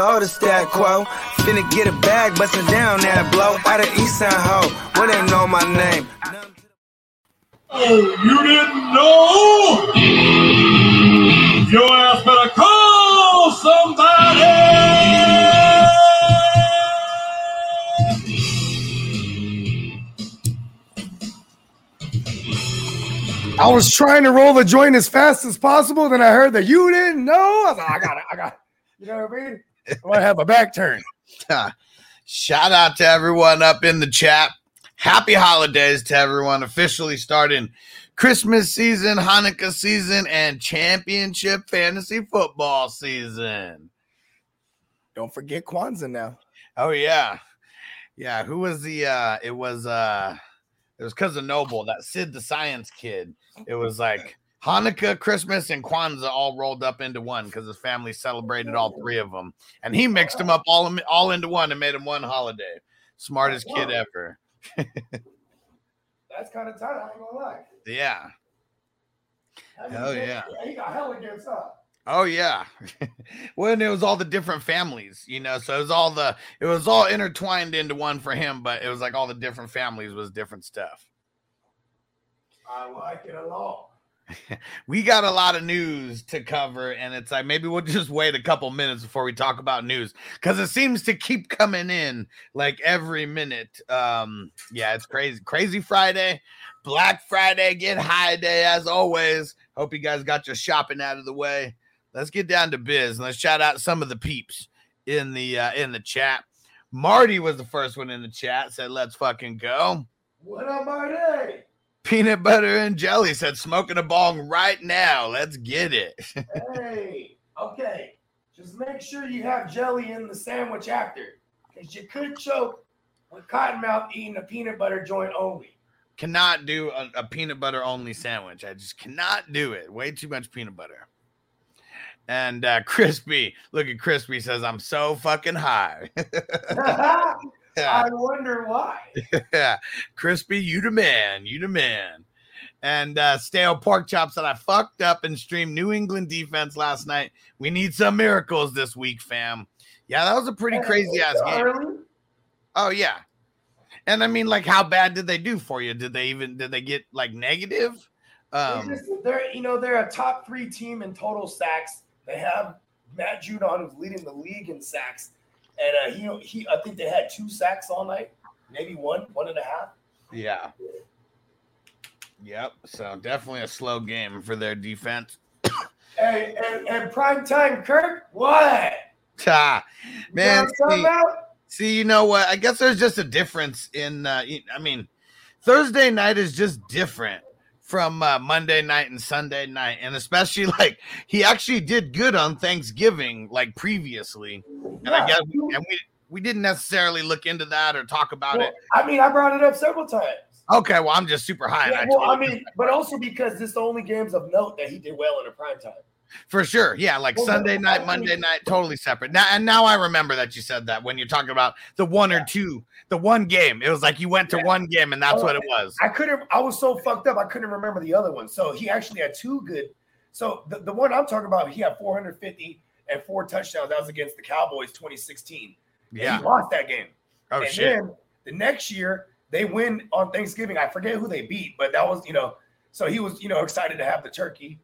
You know the stat quo. Finna get a bag, bustin' down that blow. Out of East San Ho, where they know my name. Oh, you didn't know? Your ass better call somebody! I was trying to roll the joint as fast as possible. Then I heard that you didn't know. I was like, I got it. I got it. You know what I mean? I have a back turn. Shout out to everyone up in the chat. Happy holidays to everyone officially starting Christmas season, Hanukkah season, and championship fantasy football season. Don't forget Kwanzaa now. Oh yeah. Yeah, who was the uh it was uh it was cousin Noble, that Sid the Science kid. It was like Hanukkah, Christmas, and Kwanzaa all rolled up into one because his family celebrated all three of them, and he mixed them up all all into one and made them one holiday. Smartest kid ever. That's kind of tight. I ain't gonna lie. Yeah. Oh yeah. He got hell against us. Oh yeah. when it was all the different families, you know, so it was all the it was all intertwined into one for him, but it was like all the different families was different stuff. I like it a lot. we got a lot of news to cover, and it's like maybe we'll just wait a couple minutes before we talk about news because it seems to keep coming in like every minute. Um, yeah, it's crazy, crazy Friday, Black Friday, get high day as always. Hope you guys got your shopping out of the way. Let's get down to biz and let's shout out some of the peeps in the uh, in the chat. Marty was the first one in the chat. Said, "Let's fucking go." What up, Marty? Peanut butter and jelly said, "Smoking a bong right now. Let's get it." hey, okay. Just make sure you have jelly in the sandwich after, because you could choke with Cottonmouth eating a peanut butter joint only. cannot do a, a peanut butter only sandwich. I just cannot do it. Way too much peanut butter. And uh, Crispy, look at Crispy says, I'm so fucking high. I wonder why. yeah. Crispy, you the man. You the man. And uh, Stale Pork chops that I fucked up and streamed New England defense last night. We need some miracles this week, fam. Yeah, that was a pretty crazy ass game. Oh, yeah. And I mean, like, how bad did they do for you? Did they even did they get like negative? Um, They just- they're you know they're a top three team in total sacks. They have Matt Judon who's leading the league in sacks, and uh, he he I think they had two sacks all night, maybe one, one and a half. Yeah. Yep. So definitely a slow game for their defense. Hey, and, and prime time Kirk, what? Ah, man, You know what I'm see, see, you know what? I guess there's just a difference in. Uh, I mean, Thursday night is just different from uh, Monday night and Sunday night, and especially like he actually did good on Thanksgiving, like previously, and I Yeah. guess and we we didn't necessarily look into that or talk about Well, it. I mean, I brought it up several times. Okay, well, I'm just super high. and Yeah, I well, I mean, but also because this is the only games of note that he did well in a prime time. For sure. Yeah, like Well, Sunday night, I Monday night, totally separate. Now and now I remember that you said that when you're talking about the one or two, the one game. It was like you went to Yeah. one game and that's Oh, what it was. I couldn't. I was so fucked up. I couldn't remember the other one. So he actually had two good. So the, the one I'm talking about, he had 450 and four touchdowns. That was against the Cowboys 2016. And Yeah. he lost that game. Oh and shit. then the next year they win on Thanksgiving. I forget who they beat, but that was you know. So he was you know excited to have the turkey,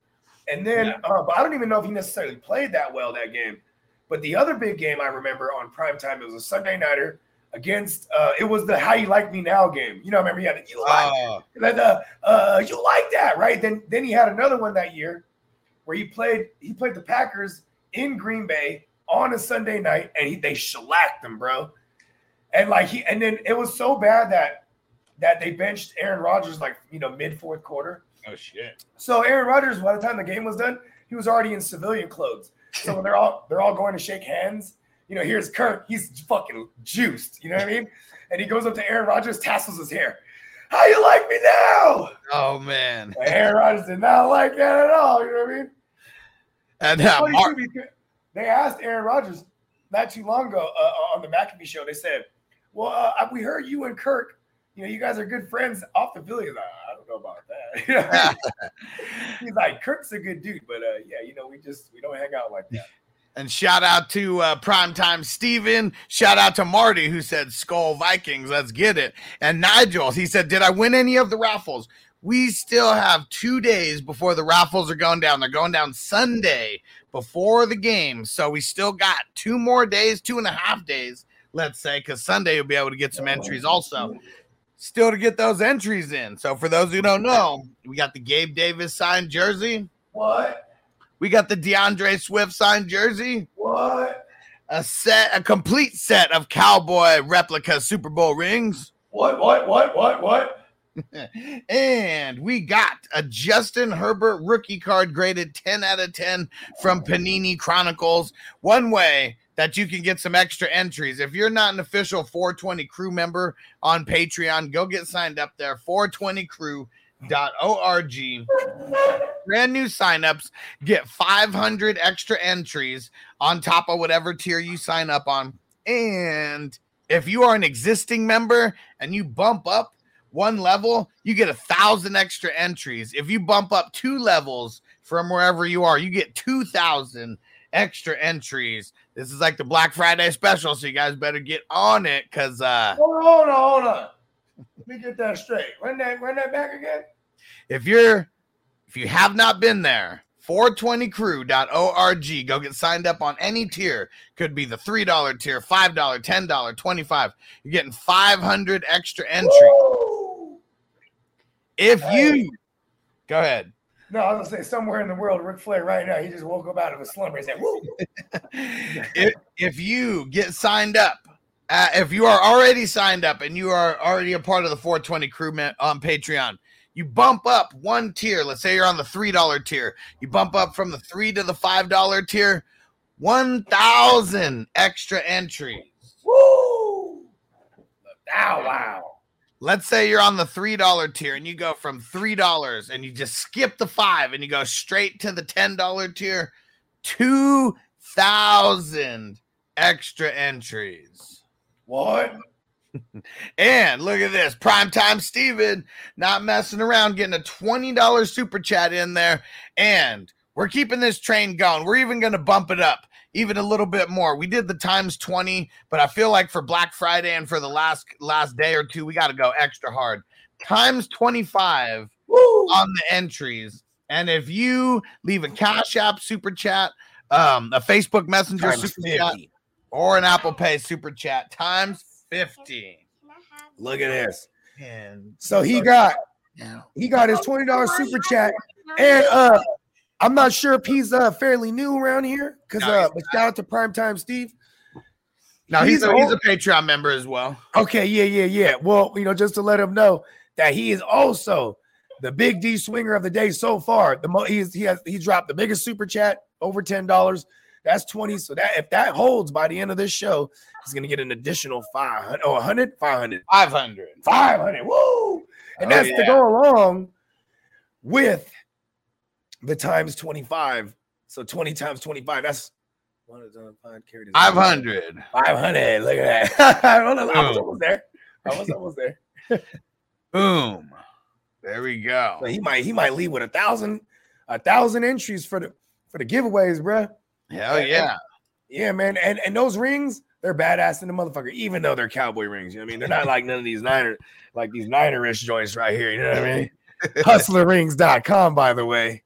and then uh, but I don't even know if he necessarily played that well that game. But the other big game I remember on prime time it was a Sunday nighter against. uh It was the How You Like Me Now game. You know, I remember he had the, you like that, uh, uh, you like that, right? Then then he had another one that year where he played he played the Packers in Green Bay on a Sunday night and he, they shellacked them, bro. And like he and then it was so bad that that they benched Aaron Rodgers like you know mid fourth quarter. Oh shit. So Aaron Rodgers, by the time the game was done, he was already in civilian clothes. So when they're all they're all going to shake hands, you know, here's Kirk, he's fucking juiced, you know what I mean? And he goes up to Aaron Rodgers, tassels his hair. How you like me now? Oh man. And Aaron Rodgers did not like that at all. You know what I mean? And uh, Mark, They asked Aaron Rodgers not too long ago uh, on the McAfee show. They said, "Well, uh, we heard you and Kirk. You know, you guys are good friends off the field." Like, "I don't know about that." He's like, "Kirk's a good dude, but uh, yeah, you know, we just we don't hang out like that." And shout out to uh, Primetime Steven. Shout out to Marty who said Skol Vikings. Let's get it. And Nigel, he said, Did I win any of the raffles? We still have two days before the raffles are going down. They're going down Sunday before the game. So we still got two more days, two and a half days, let's say, because Sunday you'll be able to get some entries also. Still to get those entries in. So for those who don't know, we got the Gabe Davis signed jersey. What? We got the D'Andre Swift signed jersey. What? A set, a complete set of cowboy replica Super Bowl rings. What? What? What? What? What? and we got a Justin Herbert rookie card graded 10 out of 10 from Panini Chronicles. One way that you can get some extra entries. If you're not an official 420 crew member on Patreon, go get signed up there. 420crew.org. Brand new signups get 500 extra entries on top of whatever tier you sign up on. And if you are an existing member and you bump up one level, you get a thousand extra entries. If you bump up two levels from wherever you are, you get 2,000 extra entries. This is like the Black Friday special, so you guys better get on it because uh, Hold on, hold on, hold on. Let me get that straight. Run that, run that back again. if you're if you have not been there 420crew.org go get signed up on any tier could be the $3 tier $5 $10 25 you're getting 500 extra entries Woo! if Hey. you go ahead No, I was gonna say somewhere in the world, Ric Flair right now, he just woke up out of a slumber. He said, "Woo!" if, if you get signed up, uh, if you are already signed up and you are already a part of the 420 crew on Patreon, you bump up one tier. Let's say you're on the $3 tier. You bump up from the 3 to the $5 tier, 1,000 extra entries. Woo! Ow, wow. Let's say you're on the $3 tier and you go from $3 and you just skip the 5 and you go straight to the $10 tier, 2,000 extra entries. What? And look at this primetime Steven not messing around, getting a $20 super chat in there. And we're keeping this train going. We're even going to bump it up even a little bit more. We did the times 20, but I feel like for Black Friday and for the last last day or two, we got to go extra hard. Times 25 Woo! on the entries. And if you leave a Cash App super chat, um, a Facebook Messenger Times super chat, 50. Or an Apple Pay super chat, times 50. Look at this. And So he got he got his twenty dollars super chat, and uh, I'm not sure if he's uh fairly new around here because uh, but shout out to Primetime Steve. now he's, He's a, he's a Patreon member as well. Okay, yeah, yeah, yeah. Well, you know, just to let him know that he is also the big D swinger of the day so far. The mo- he's he has he dropped the biggest super chat over ten dollars. That's twenty. So that if that holds by the end of this show, he's gonna get an additional five oh, hundred. Oh, 100? 500. 500. 500. Woo! And Oh, that's to go along with the times 25. So 20 times 25. That's one of five carried. 500. 500. Look at that. I was I was almost there. I was almost there. Boom. There we go. So he might he might leave with a thousand a thousand entries for the for the giveaways, bruh. Hell yeah. Yeah, man. And and those rings, they're badass in the motherfucker, even though they're cowboy rings. You know what I mean? They're not like none of these niner, like these niner-ish joints right here. You know what I mean? Hustlerrings.com, by the way.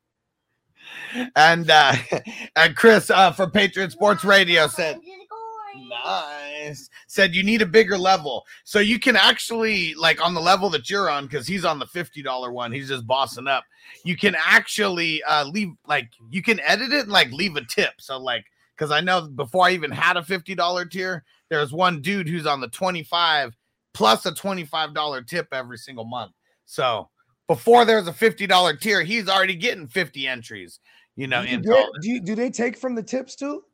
And uh and Chris uh for Patriot Sports Radio said nice said you need a bigger level so you can actually like on the level that you're on because he's on the $50 one he's just bossing up you can actually uh leave like you can edit it and like leave a tip so like because i know before i even had a $50 tier there's one dude who's on the 25 plus a $25 tip every single month. So before there's a $50 tier, he's already getting 50 entries, you know, do, you get- do, you, do they take from the tips too?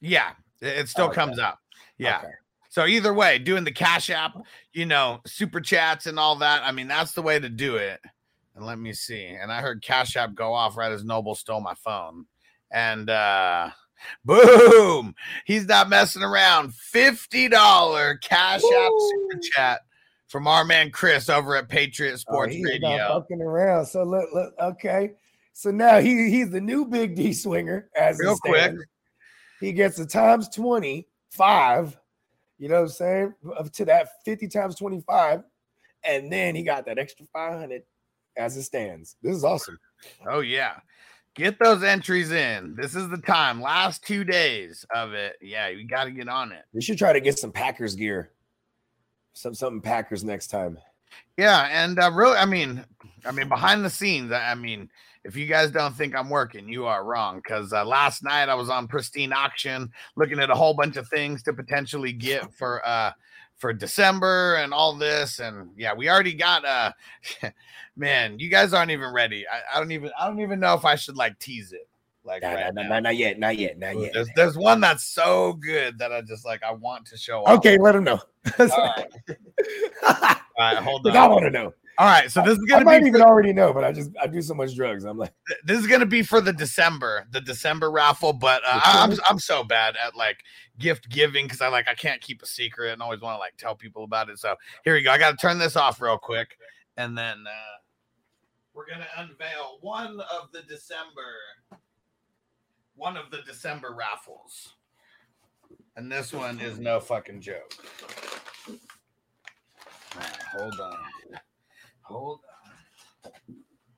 Yeah, it, still Okay. comes up. Yeah. Okay. So either way, doing the cash app, you know, super chats and all that. I mean, that's the way to do it. And let me see. And I heard Cash App go off right as Noble stole my phone. And uh boom, he's not messing around. $50 Cash App super chat from our man Chris over at Patriot Oh, Sports he's not fucking around. So look, look, okay. So now he he's the new big D swinger as Real quick. stands. He gets a times 25, you know what I'm saying? Up to that 50 times 25. And then he got that extra 500 as it stands. This is awesome. Oh yeah. Get those entries in. This is the time. Last two days of it. Yeah, you got to get on it. We should try to get some Packers gear. Some something Packers next time. Yeah, and uh, really, I mean, I mean, behind the scenes, I I mean, if you guys don't think I'm working, you are wrong. Because uh, last night I was on Pristine Auction, looking at a whole bunch of things to potentially get for uh for December and all this, and yeah, we already got uh, man, you guys aren't even ready. I, I don't even, I don't even know if I should like tease it, like Nah, right nah, nah, not yet, not yet, not yet. There's, there's one that's so good that I just like I want to show off. Okay, let him know. All right, all right, hold on. I want to know. All right, so this is I gonna might be even already know, but I just I do so much drugs. I'm like, this is gonna be for the December, the December raffle. But uh, I, I'm I'm so bad at like gift giving because I like I can't keep a secret and always want to like tell people about it. So here we go. I got to turn this off real quick, and then uh, we're gonna unveil one of the December, one of the December raffles, and this one is no fucking joke. Right, hold on, hold on.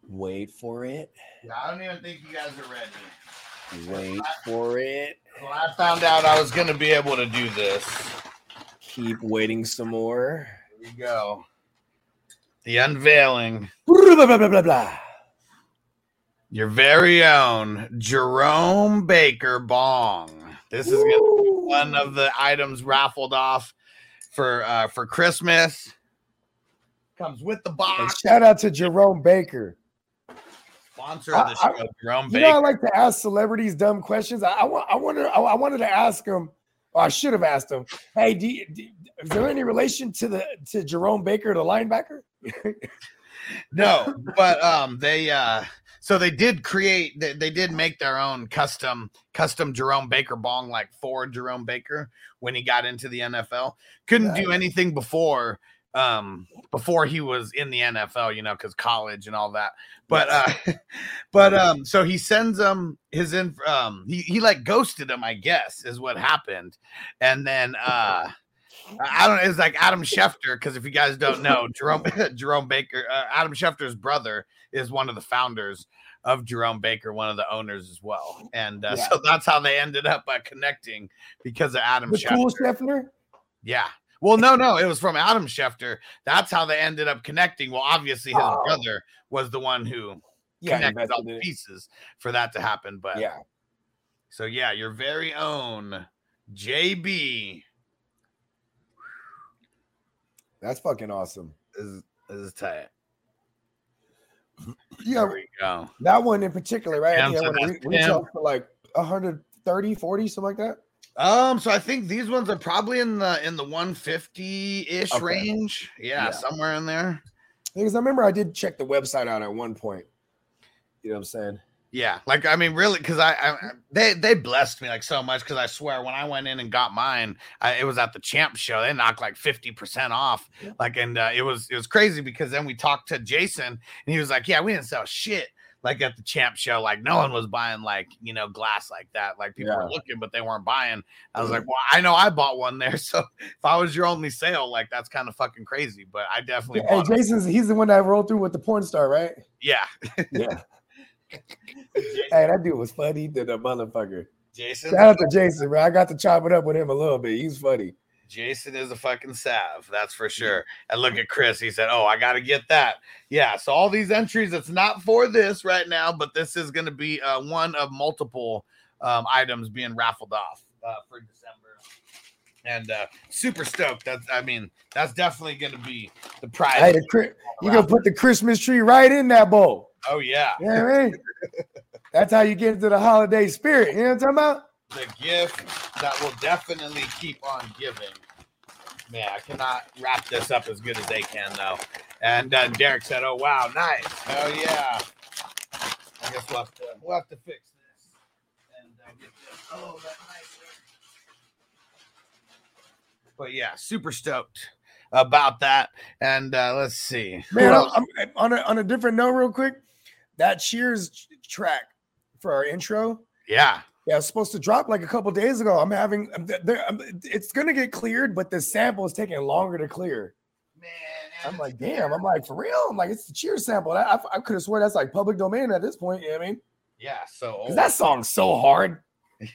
wait for it, Yeah, I don't even think you guys are ready. wait for it. When I found out I was going to be able to do this, Keep waiting some more. here we go. The unveiling, Blah, blah, blah, blah, blah, your very own Jerome Baker Bong. This is going to be one of the items raffled off for uh, for Christmas. Comes with the And box. shout out to Jerome Baker. Sponsor of the I- I- show, Jerome You know, I like to ask celebrities dumb questions. I, I, I wonder. I, I wanted to ask him, or I should have asked him. Hey, do, you- do, is there any relation to the to Jerome Baker, the linebacker? no but um they uh so they did create they, they did make their own custom custom jerome baker bong like for jerome baker when he got into the nfl couldn't do anything before um before he was in the nfl you know because college and all that but uh but um so he sends them his in um he, he like ghosted him i guess is what happened and then uh I don't know. It's like Adam Schefter because if you guys don't know, Jerome Jerome Baker, uh, Adam Schefter's brother is one of the founders of Jerome Baker, one of the owners as well, and uh, Yeah. so that's how they ended up uh, connecting because of Adam The Schefter. cool Scheffner? Yeah. Well, no, no, it was from Adam Schefter. That's how they ended up connecting. Well, obviously his Oh. brother was the one who Yeah, connected all the pieces for that to happen. But Yeah. so yeah, your very own JB That's fucking awesome. is is tight. Yeah, There we go. that one in particular, right? Yeah, I think so I want reach out for like 130, 40, something like that. Um, so I think these ones are probably in the in the 150 ish Okay. range. Yeah, Yeah. somewhere in there. Because I remember I did check the website out at one point. You know what I'm saying? Yeah, like I mean, really, because I, I they they blessed me like so much because I swear when I went in and got mine, I, it was at the champ show. They knocked like fifty percent off, Yeah. like, and uh, it was it was crazy because then we talked to Jason and he was like, "Yeah, we didn't sell shit." Like at the champ show, like no one was buying like you know glass like that. Like people were looking, but they weren't buying. I was mm-hmm. like, well, I know I bought one there, so if I was your only sale, like that's kind of fucking crazy. But I definitely Hey, bought 'em. Jason's he's the one that rolled through with the porn star, right? Yeah, Yeah. hey, that dude was funny to the motherfucker. Jason. Shout out to Jason, bro. I got to chop it up with him a little bit. He's funny. Jason is a fucking sav, that's for sure. And look at Chris. He said, "Oh, I got to get that." Yeah. So all these entries, it's not for this right now, but this is going to be uh, one of multiple um, items being raffled off uh, for December. and uh super stoked. That's I mean, that's definitely gonna be the prize. Hey, the, Chri- you gonna put the Christmas tree right in that bowl. oh yeah. You know I mean? That's how you get into the holiday spirit. You know what I'm talking about? The gift that will definitely keep on giving. Man, I cannot wrap this up as good as they can though. And uh, Derek said, "Oh wow, nice. Oh yeah. I guess we'll have to we'll have to fix this and uh, get this a little bit nicer." But yeah, super stoked about that. And uh, let's see. Man? I'm, I'm- on a on a different note, real quick. That Cheers track for our intro. yeah, Yeah, it's supposed to drop like a couple days ago. I'm having, it's gonna get cleared, but the sample is taking longer to clear. man. I'm like, damn. I'm like, for real? I'm like, it's the Cheers sample. I, I, I could have sworn that's like public domain at this point. You know what I mean? yeah. So that song's so hard.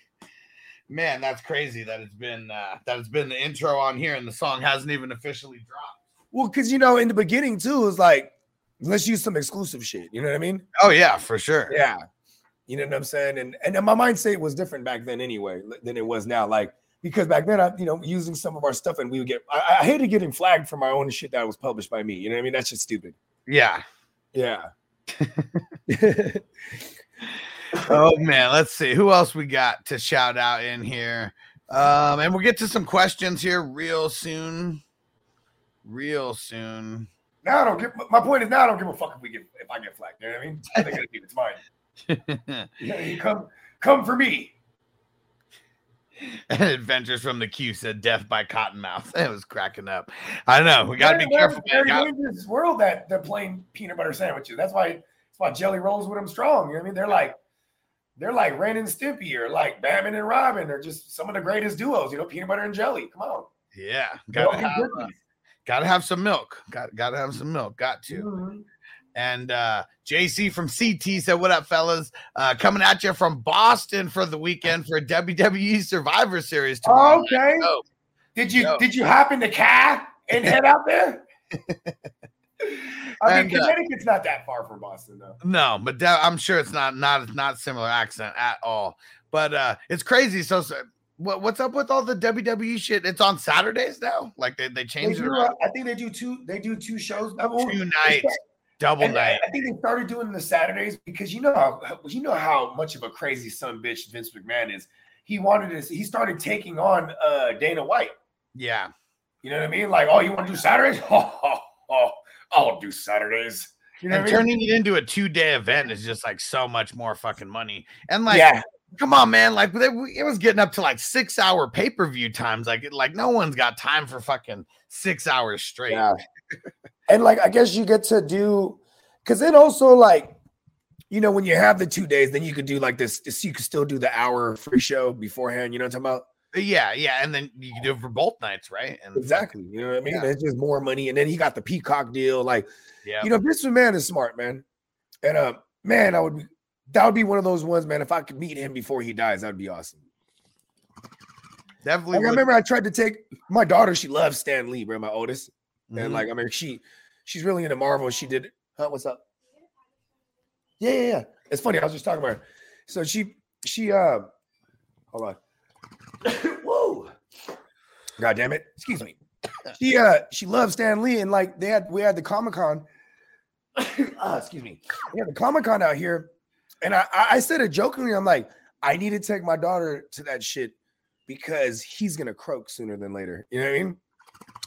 man, that's crazy that it's been uh, that it's been the intro on here and the song hasn't even officially dropped. Well, because you know, in the beginning too, it's like, let's use some exclusive shit. You know what I mean? Oh yeah, for sure. Yeah. You know what I'm saying? And and my mindset was different back then anyway than it was now. Like because back then I, you know, using some of our stuff and we would get I, I hated getting flagged for my own shit that was published by me. You know what I mean? That's just stupid. Yeah. Yeah. Oh man, let's see who else we got to shout out in here. Um, and we'll get to some questions here real soon. Real soon. now I don't give my point is now I don't give a fuck if we get if I get flagged. You know what I mean? I think it's mine. You come come for me. Adventures from the Q said death by Cottonmouth. It was cracking up. I know. We got to be careful. in this world that they're playing peanut butter sandwiches. That's why that's why Jelly rolls with them strong. You know what I mean? They're like they're like Ren and Stimpy or like Batman and Robin. They're just some of the greatest duos. You know, peanut butter and jelly. Come on. Yeah. Got to have, uh, gotta have some milk. Got got to have some milk. Got to. Mhm. And uh, JC from CT said, What up, fellas? Uh, coming at you from Boston for the weekend for WWE Survivor Series tomorrow. Okay. Oh, Did you Yo. did you hop in the car and head out there? I mean, And, uh, Connecticut's not that far from Boston, though. no, but that, I'm sure it's not not not similar accent at all. But uh, it's crazy. So, so what, what's up with all the WWE shit? It's on Saturdays now. Like they, they They changed it around. uh, I think they do two. They do two shows. Two nights, double and I- night. I think they started doing the Saturdays because you know how you know how much of a crazy son bitch Vince McMahon is. He wanted to. He started taking on uh, Dana White. Yeah, You know what I mean? Like, oh, you want to do Saturdays? Oh, oh, oh, I'll do Saturdays. You know and I mean? turning it into a two day event is just like so much more fucking money. And like, yeah, come on, man. Like it was getting up to like six hour pay per view times. Like, like no one's got time for fucking six hours straight. yeah. and like, I guess you get to do because then also like, you know, when you have the two days, then you could do like this. this you could still do the hour free show beforehand. You know what I'm talking about? yeah, yeah. And then you can do it for both nights, right? And Exactly. You know what I mean? Yeah. It's just more money, and then he got the Peacock deal. Like, yeah, you know, Vince McMahon is smart, man. And uh, man, I would be that would be one of those ones, man. If I could meet him before he dies, that'd be awesome. definitely. Like, I remember I tried to take my daughter. She loves Stan Lee, bro. My oldest, Mhm. and like I mean, she she's really into Marvel. She did. Huh? What's up? Yeah, yeah, yeah. It's funny. I was just talking about her. So she she uh, hold on. Whoa. God damn it. Excuse me. She uh she loves Stan Lee and like they had we had the Comic Con. uh, excuse me. We had the Comic Con out here, and I I I said it jokingly. I'm like, I need to take my daughter to that shit because he's gonna croak sooner than later. You know what I mean?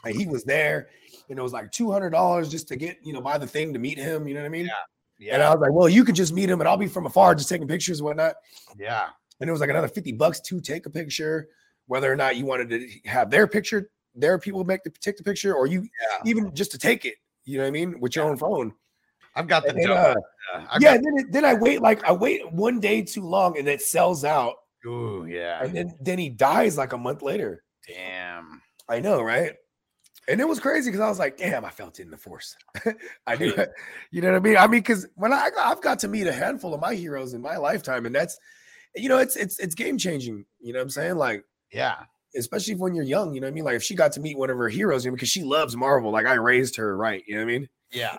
Like he was there, and it was like two hundred dollars just to get you know buy the thing to meet him. You know what I mean? yeah, And I was like, well, you could just meet him, and I'll be from afar, just taking pictures and whatnot. yeah, And it was like another fifty bucks to take a picture, whether or not you wanted to have their picture, their people make the take the picture, or you Yeah. even just to take it. You know what I mean? With your own phone. I've got the And uh, uh, yeah, got- then it, then I wait like I wait one day too long, and it sells out, ooh, yeah. and then then he dies like a month later. Damn. I know, right? And it was crazy because I was like, damn, I felt it in the force. I knew it. You know what I mean? I mean, because when I I've got to meet a handful of my heroes in my lifetime, and that's you know, it's it's it's game changing. You know what I'm saying? Like, Yeah. especially when you're young, you know what I mean? Like if she got to meet one of her heroes, you know, because she loves Marvel, like I raised her right. You know what I mean? Yeah.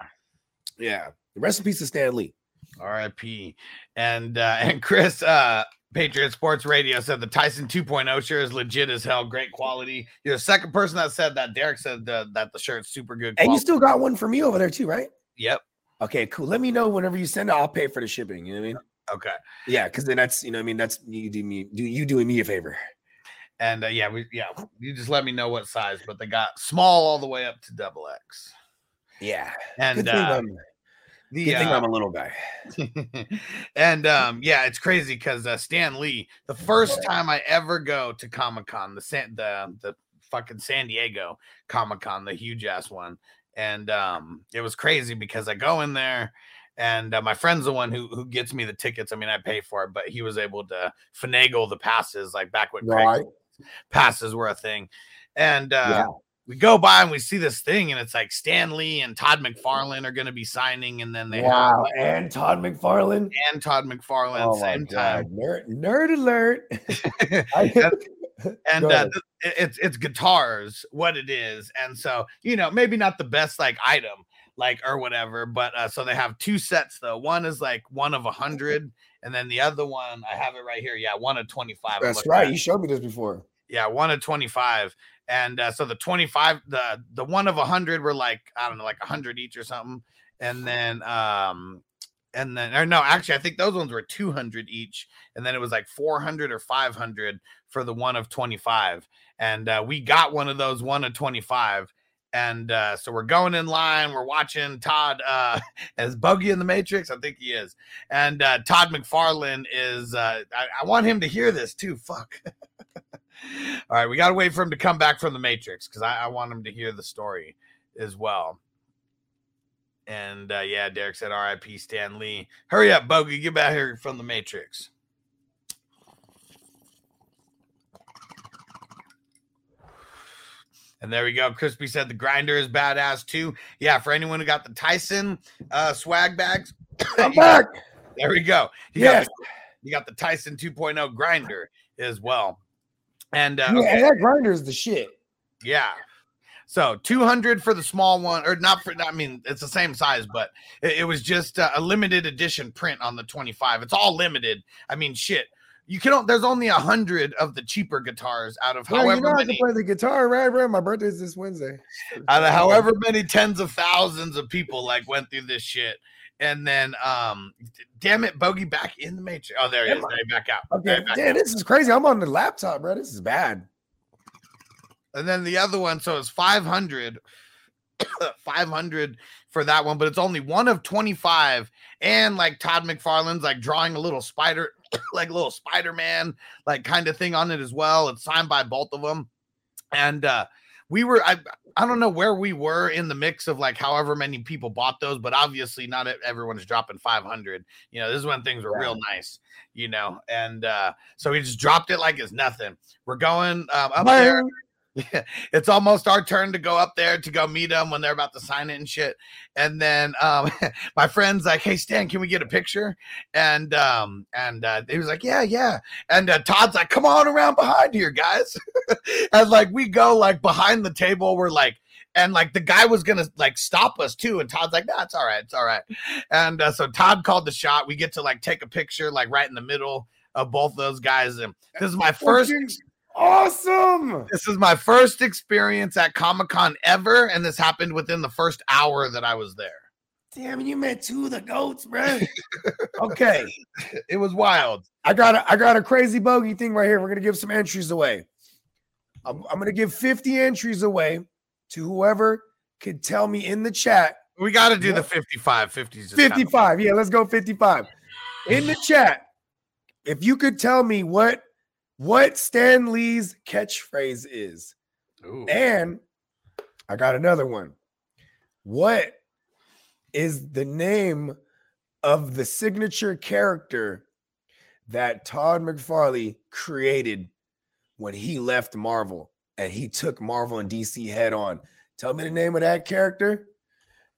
Yeah. The rest in peace to Stan Lee. R.I.P. And uh, and Chris uh Patriot Sports Radio said the Tyson 2.0 shirt is legit as hell, great quality. You're the second person that said that. Derek said the, that the shirt's super good. And you still got one for me over there too, right? yep. Okay, cool. Let me know whenever you send it. I'll pay for the shipping. You know what I mean? Okay. Yeah, because then that's you know what I mean that's you do me do you doing me a favor. And uh, yeah, we yeah, you just let me know what size, but they got small all the way up to double X. Yeah. And the good thing uh, I'm a little guy. and um, yeah, it's crazy because uh, Stan Lee, the first time I ever go to Comic Con, the San, the the fucking San Diego Comic Con, the huge ass one, and um, it was crazy because I go in there. And uh, my friend's the one who who gets me the tickets. I mean, I pay for it, but he was able to finagle the passes, like back when Right. passes were a thing. And uh, Yeah. We go by and we see this thing, and it's like Stan Lee and Todd McFarlane are going to be signing, and then they have Wow. And Todd McFarlane. and Todd McFarlane at Oh the same time. Nerd, nerd alert. I- and uh, it's it's guitars, what it is, and so you know maybe not the best like item like or whatever, but uh, so they have two sets though. One is like one of a hundred, and then the other one I have it right here. Yeah, one of twenty five. That's right. You showed me this before. Yeah one of 25 and uh, so the 25 the the one of 100 were like i don't know like 100 each or something and then um and then or no actually i think those ones were 200 each and then it was like 400 or 500 for the one of 25 and uh, we got one of those one of 25 and uh, so we're going in line we're watching todd uh as bogey in the matrix i think he is and uh todd mcfarlane is uh I, I want him to hear this too fuck all right, we got to wait for him to come back from the Matrix because I, I want him to hear the story as well. And uh, yeah, Derek said, "R.I.P. Stan Lee." Hurry up, Bogey, get back here from the Matrix. And there we go. Crispy said the grinder is badass too. Yeah, for anyone who got the Tyson uh, swag bags, I'm you got- back. there we go. You Yes. got the, you got the Tyson 2.0 grinder as well. And uh, Yeah, okay, that grinder is the shit. yeah. So 200 for the small one, or not for, I mean, it's the same size, but it, it was just uh, a limited edition print on the 25. It's all limited. I mean, shit. You can, there's only a hundred of the cheaper guitars out of you however know I can play the guitar, right, bro? My birthday's this Wednesday. out of however many tens of thousands of people like went through this shit. And then, um, damn it, Bogey back in the matrix. Oh, there he Am is. Back out. Okay, back damn, this is crazy. I'm on the laptop, bro. This is bad. And then the other one, so it's 500, 500 for that one, but it's only one of 25. And like Todd McFarlane's like drawing a little spider, like little Spider Man, like kind of thing on it as well. It's signed by both of them. And uh, we were, I, I don't know where we were in the mix of like however many people bought those, but obviously not everyone's dropping 500. You know, this is when things were real nice, you know. And uh, so we just dropped it like it's nothing. We're going um, up there. Yeah, it's almost our turn to go up there to go meet them when they're about to sign it and shit. And then um, my friend's like, "Hey Stan, can we get a picture?" And um, and uh, he was like, "Yeah, yeah." And uh, Todd's like, "Come on around behind here, guys." and like we go like behind the table, we're like. And like the guy was gonna like stop us too, and Todd's like, "No, it's all right, it's all right." And uh, so Todd called the shot. We get to like take a picture, like right in the middle of both those guys. And this is my first Awesome. this is my first experience at Comic Con ever, and this happened within the first hour that I was there. Damn, you met two of the goats, bro. okay. It was wild. I got a I got a crazy bogey thing right here. We're gonna give some entries away. I'm, I'm gonna give 50 entries away to whoever could tell me in the chat. We got to do the 55. 50 is just kind of- 55. Yeah, let's go 55. In the chat, if you could tell me what what Stan Lee's catchphrase is. Ooh. And I got another one. What is the name of the signature character that Todd McFarlane created when he left Marvel and he took Marvel and DC head on? Tell me the name of that character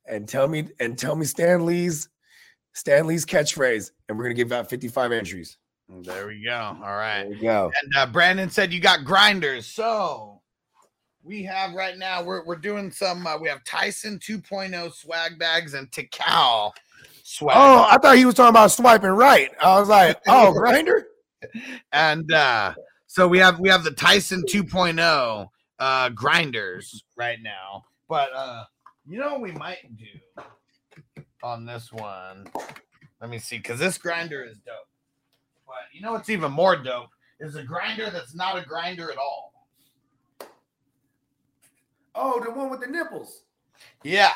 and tell me and tell me Stan Lee's Stan Lee's catchphrase and we're going to give out 55 entries. There we go. All right. There we go. And uh, Brandon said you got grinders. So we have right now, we're, we're doing some, uh, we have Tyson 2.0 swag bags and Tikal swag. Oh, I thought he was talking about swiping right. I was like, oh, grinder? and uh so we have we have the Tyson 2.0 uh grinders right now. But uh you know what we might do on this one? Let me see, because this grinder is dope. But you know what's even more dope is a grinder that's not a grinder at all. Oh, the one with the nipples. Yeah.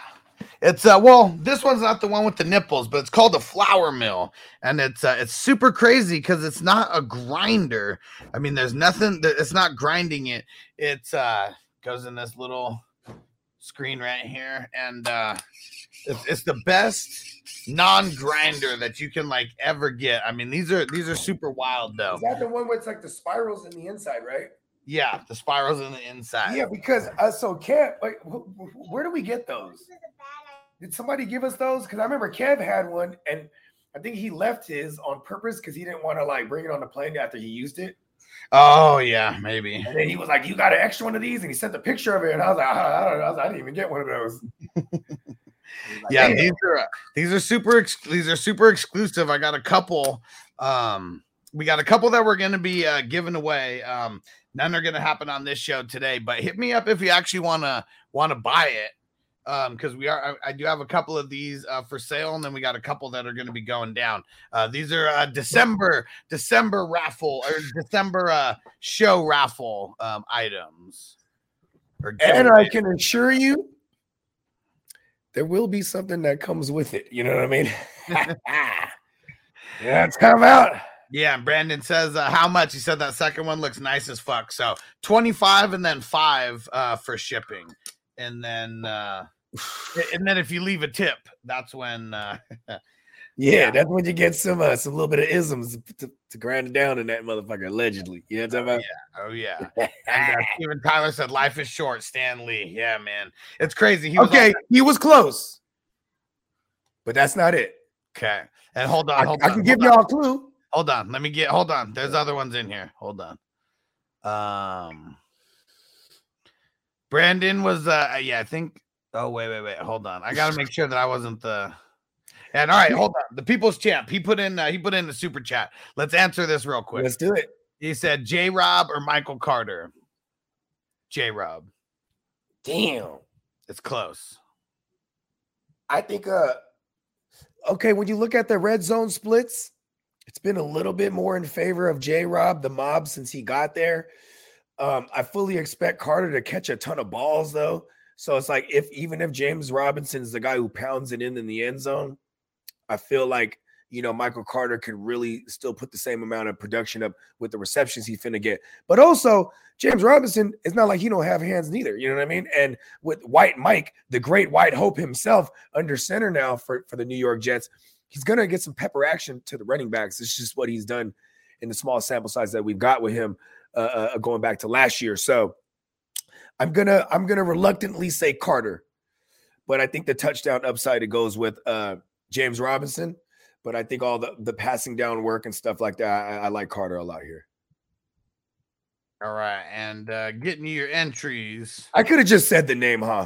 It's uh well, this one's not the one with the nipples, but it's called the Flower Mill, and it's uh, it's super crazy because it's not a grinder. I mean, there's nothing that it's not grinding it. It's uh goes in this little screen right here, and uh it's, it's the best non-grinder that you can like ever get. I mean, these are these are super wild though. Is that the one where it's like the spirals in the inside, right? Yeah, the spirals in the inside. Yeah, because uh, so Kev, like, wh- wh- where do we get those? Did somebody give us those? Because I remember Kev had one, and I think he left his on purpose because he didn't want to like bring it on the plane after he used it. Oh yeah, maybe. And then he was like, "You got an extra one of these?" And he sent the picture of it, and I was like, "I, I don't know." I, was like, I didn't even get one of those. Like, yeah "Damn." these are uh, these are super ex- these are super exclusive i got a couple um we got a couple that we're going to be uh giving away um none are going to happen on this show today but hit me up if you actually want to want to buy it um because we are I, I do have a couple of these uh for sale and then we got a couple that are going to be going down uh these are uh december december raffle or december uh show raffle um items or And I can assure you, there will be something that comes with it. You know what I mean? yeah, it's come out. Yeah, Brandon says uh, how much? He said that second one looks nice as fuck. So 25 and then 5 uh for shipping. And then uh and then if you leave a tip, that's when uh Yeah, that's when you get some uh, some little bit of isms to, to grind it down in that motherfucker. Allegedly, you know what I'm oh yeah. talking And uh, about? Steven Tyler said life is short, Stan Lee. Yeah, man. It's crazy. He was okay, on- he was close, but that's not it. okay. And hold on, I, hold I on. can give on. y'all a clue. Hold on. Let me get hold on. There's other ones in here. Hold on. Um Brandon was uh yeah, I think oh wait, wait, wait. Hold on. I gotta make sure that I wasn't the and all right, hold on. The people's champ. He put in uh, he put in the super chat. Let's answer this real quick. Let's do it. He said J Rob or Michael Carter. J Rob. Damn. It's close. I think uh okay, when you look at the red zone splits, it's been a little bit more in favor of J Rob, the mob, since he got there. Um, I fully expect Carter to catch a ton of balls though. So it's like if even if James Robinson's the guy who pounds it in in the end zone, I feel like you know Michael Carter could really still put the same amount of production up with the receptions he's finna get. But also James Robinson, it's not like he don't have hands neither. You know what I mean? And with White Mike, the great White Hope himself, under center now for, for the New York Jets, he's gonna get some pepper action to the running backs. It's just what he's done in the small sample size that we've got with him uh, uh, going back to last year. So I'm gonna I'm gonna reluctantly say Carter, but I think the touchdown upside it goes with uh, James Robinson. But I think all the the passing down work and stuff like that, I, I like Carter a lot here. All right. And uh getting you your entries. I could have just said the name, huh?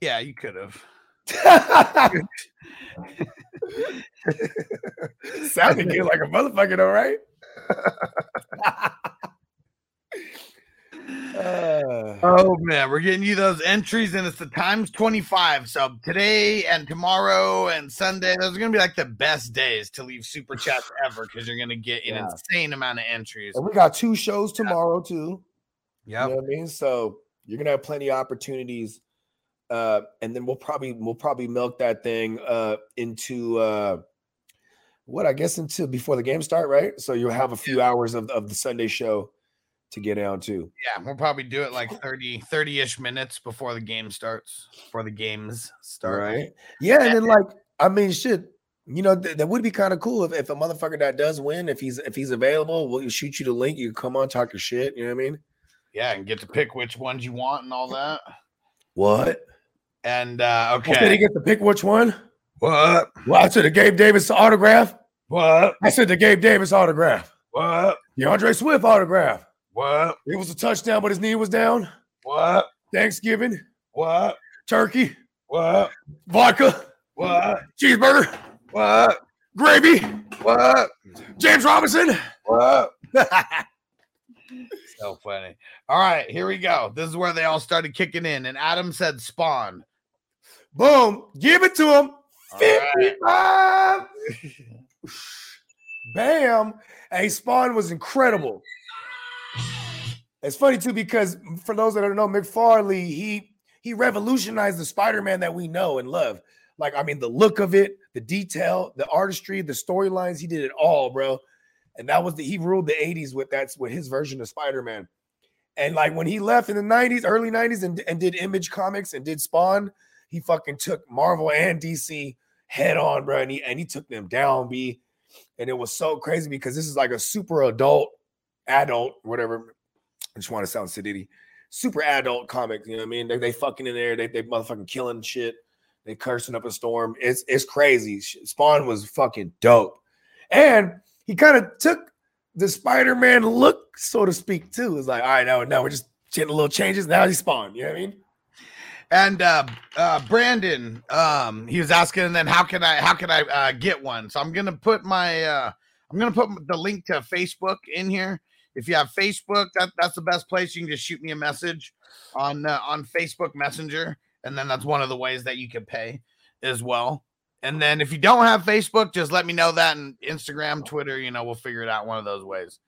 Yeah, you could have. Sounded good like a motherfucker, though, right? Uh, Oh man, we're getting you those entries, and it's the times 25. So today and tomorrow and Sunday, those are gonna be like the best days to leave super chats ever because you're gonna get an Yeah. insane amount of entries. and we got two shows tomorrow too. You know I mean? So you're gonna have plenty of opportunities. Uh, and then we'll probably we'll probably milk that thing uh into uh what I guess into before the game start, right? So you'll have a few hours of, of the Sunday show to get down to. Yeah, we'll probably do it like 30 30-ish minutes before the game starts. Before the games start. right. Yeah, and then like I mean shit. You know, th- that would be kind of cool if, if a motherfucker that does win, if he's if he's available, we'll shoot you the link. You can come on, talk your shit. You know what I mean? Yeah, and get to pick which ones you want and all that. What? And uh Okay. Did he get to pick which one? What? Well, I said the Gabe Davis autograph. What? I said the Gabe Davis autograph. What? D'Andre Swift autograph. What? It was a touchdown, but his knee was down. What? Thanksgiving, What? turkey, What? vodka, What? cheeseburger, What? gravy, What? James Robinson, What? so funny. All right, here we go. This is where they all started kicking in, and Adam said spawn. Boom. Give it to him. All right. 55. Bam. Hey, Spawn was incredible. It's funny too because for those that don't know, McFarlane he he revolutionized the Spider-Man that we know and love. Like I mean, the look of it, the detail, the artistry, the storylines. He did it all, bro. And that was the he ruled the '80s with that's with his version of Spider-Man. And like when he left in the '90s, early '90s, and, and did Image Comics and did Spawn, he fucking took Marvel and DC head on, bro. And he and he took them down, b. And it was so crazy because this is like a super adult, adult, whatever. Want to sound sedity. Super adult comic, you know what I mean? They, they fucking in there, they they motherfucking killing shit, they cursing up a storm. It's it's crazy. Spawn was fucking dope, and he kind of took the Spider-Man look, so to speak, too. It's like, all right, now now we're just getting a little changes. Now he's Spawn. You know what I mean? And uh, uh, Brandon, um, he was asking, then how can I how can I uh, get one? So I'm gonna put my uh, I'm gonna put the link to Facebook in here. If you have Facebook, that, that's the best place. You can just shoot me a message on uh, on Facebook Messenger, and then that's one of the ways that you can pay as well. And then if you don't have Facebook, just let me know that and Instagram, Twitter, you know, we'll figure it out one of those ways.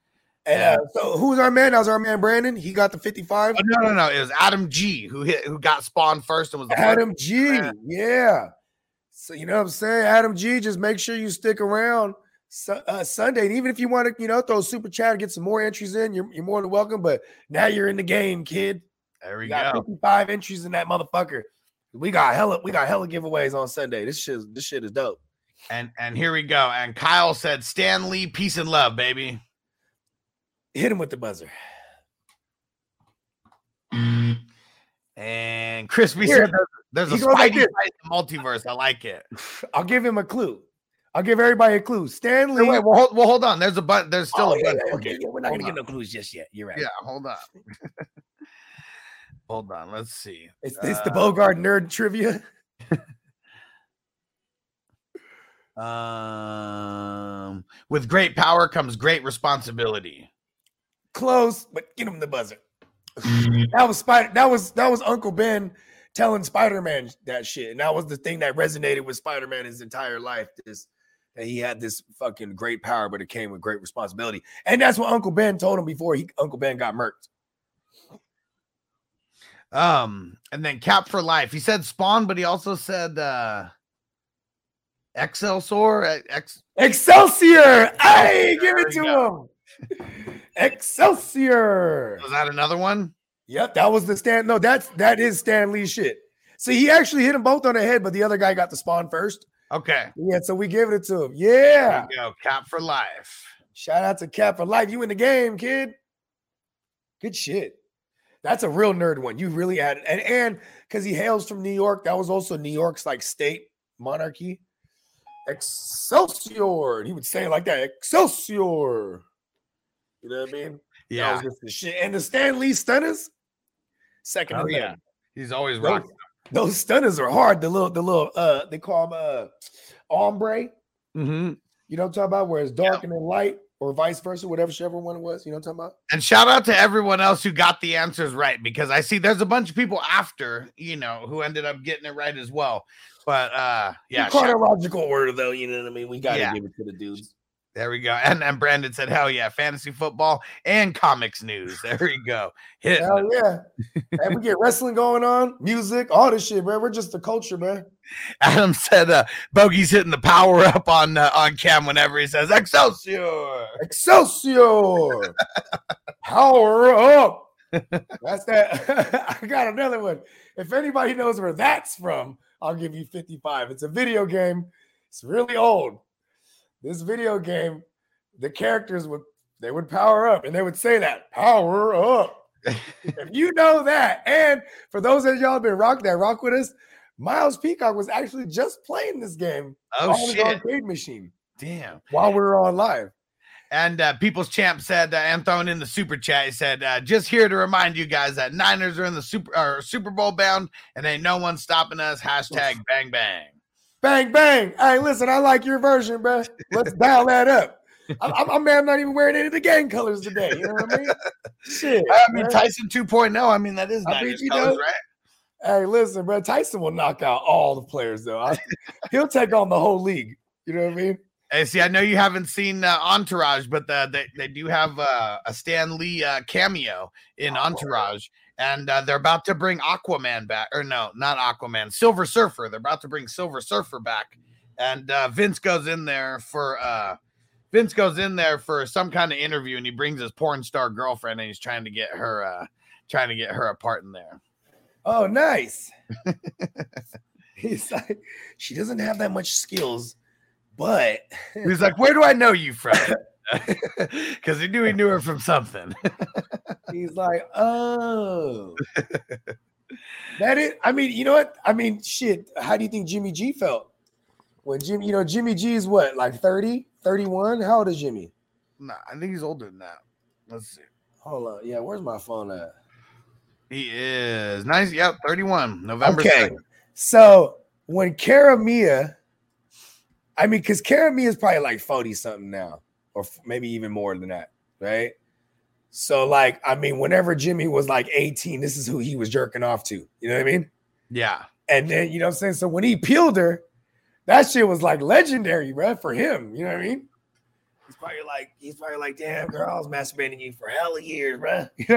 And uh, so who's our man? That was our man Brandon. He got the 55. Oh, no, no, no. It was Adam G who hit who got spawned first and was the Adam. G. Yeah. So you know what I'm saying? Adam G, just make sure you stick around su- uh, Sunday. And even if you want to, you know, throw a super chat and get some more entries in, you're, you're more than welcome. But now you're in the game, kid. There we got go. 55 entries in that motherfucker. We got hella, we got hella giveaways on Sunday. This shit, this shit is dope. And and here we go. And Kyle said, Stan Lee, peace and love, baby. Hit him with the buzzer. And Crispy Here. said, there's, a like Spidey this. fight in the multiverse. I like it. I'll give him a clue. I'll give everybody a clue. Stan Lee. Wait, well, hold, well, hold on. There's a but. There's still Oh, a yeah, yeah, okay, yeah, we're not Hold gonna get no clues just yet. You're right. Yeah, hold on. hold on. Let's see. It's the Uh, Bogart nerd trivia. Um, with great power comes great responsibility. Close, but get him the buzzer. that was Spider. That was that was Uncle Ben telling Spider-Man that shit, and that was the thing that resonated with Spider-Man his entire life. This that he had this fucking great power, but it came with great responsibility, and that's what Uncle Ben told him before he Uncle Ben got murked. Um, and then Cap for life. He said Spawn, but he also said uh Excelsior. uh, Ex. Excelsior! Hey, give it to go. him. Excelsior! Was that another one? Yep, that was the stand. No, that's that is Stan Lee shit. See, he actually hit them both on the head, but the other guy got the spawn first. Okay. Yeah, so we gave it to him. There Yeah. go. Cap for life. Shout out to Cap for life. You in the game, kid. Good shit. That's a real nerd one. You really had it. And and because he hails from New York, that was also New York's like state monarchy. Excelsior. And he would say it like that. Excelsior. You know what I mean? That Yeah. was just the shit. And the Stan Lee stunners, second Oh, yeah. He's always rocking. Those stunners are hard. The little, the little, uh, they call them uh ombre. Mm-hmm. You know what I'm talking about? Where it's dark and then light, or vice versa, whatever, whichever one it was. You know what I'm talking about? And shout out to everyone else who got the answers right because I see there's a bunch of people after, you know, who ended up getting it right as well. But uh yeah, In shout- chronological order, though. You know what I mean? We got to Yeah. give it to the dudes. There we go. And and Brandon said, Hell yeah, fantasy football and comics news. There we go. Hit Hell yeah. and we get wrestling going on, music, all this shit, man. We're just the culture, man. Adam said uh Bogey's hitting the power up on uh, on cam whenever he says Excelsior. Excelsior! Power up! That's that. I got another one. If anybody knows where that's from, I'll give you 55. It's a video game. It's really old. This video game, the characters would they would power up and they would say that power up. if you know that, and for those of y'all been rock that rock with us, Miles Peacock was actually just playing this game Oh on his arcade machine Damn. while we were on live. And uh, People's Champ said, uh, Anthony in the super chat, he said, uh, just here to remind you guys that Niners are in the super or Super Bowl bound and ain't no one stopping us. Hashtag bang bang. Bang bang. Hey, listen, I like your version, bro. Let's dial that up. I'm, I'm, I'm not even wearing any of the gang colors today. You know what I mean? Shit. I mean, man. Tyson 2.0. I mean, that is I mean, 90s colors, know, right? Hey, listen, bro. Tyson will knock out all the players, though. I, he'll take on the whole league. You know what I mean? Hey, see, I know you haven't seen uh, Entourage, but the, they they do have uh, a Stan Lee uh, cameo in Entourage, and uh, they're about to bring Aquaman back, or no, not Aquaman, Silver Surfer. They're about to bring Silver Surfer back, and uh, Vince goes in there for uh, Vince goes in there for some kind of interview, and he brings his porn star girlfriend, and he's trying to get her uh, trying to get her a part in there. Oh, nice. He's like, she doesn't have that much skills, but He's like, "Where do I know you from?" Because he knew he knew her from something. he's like, oh, that it. I mean, you know what? I mean, shit. How do you think Jimmy G felt when Jimmy? You know, Jimmy G is what, like 30, 31? How old is Jimmy? nah, I think he's older than that. Let's see. Hold on. Yeah, where's my phone at? He is nice. Yep, 31 November. Okay. 2nd. So when Cara Mia, I mean, because Cara Mia is probably like 40 something now, or maybe even more than that, right? So, like, I mean, whenever Jimmy was like 18, this is who he was jerking off to. You know what I mean? Yeah. And then, you know what I'm saying? So when he peeled her, that shit was like legendary, bro, for him. You know what I mean? He's probably like, he's probably like, damn, girl, I was masturbating you for hell of years, bro.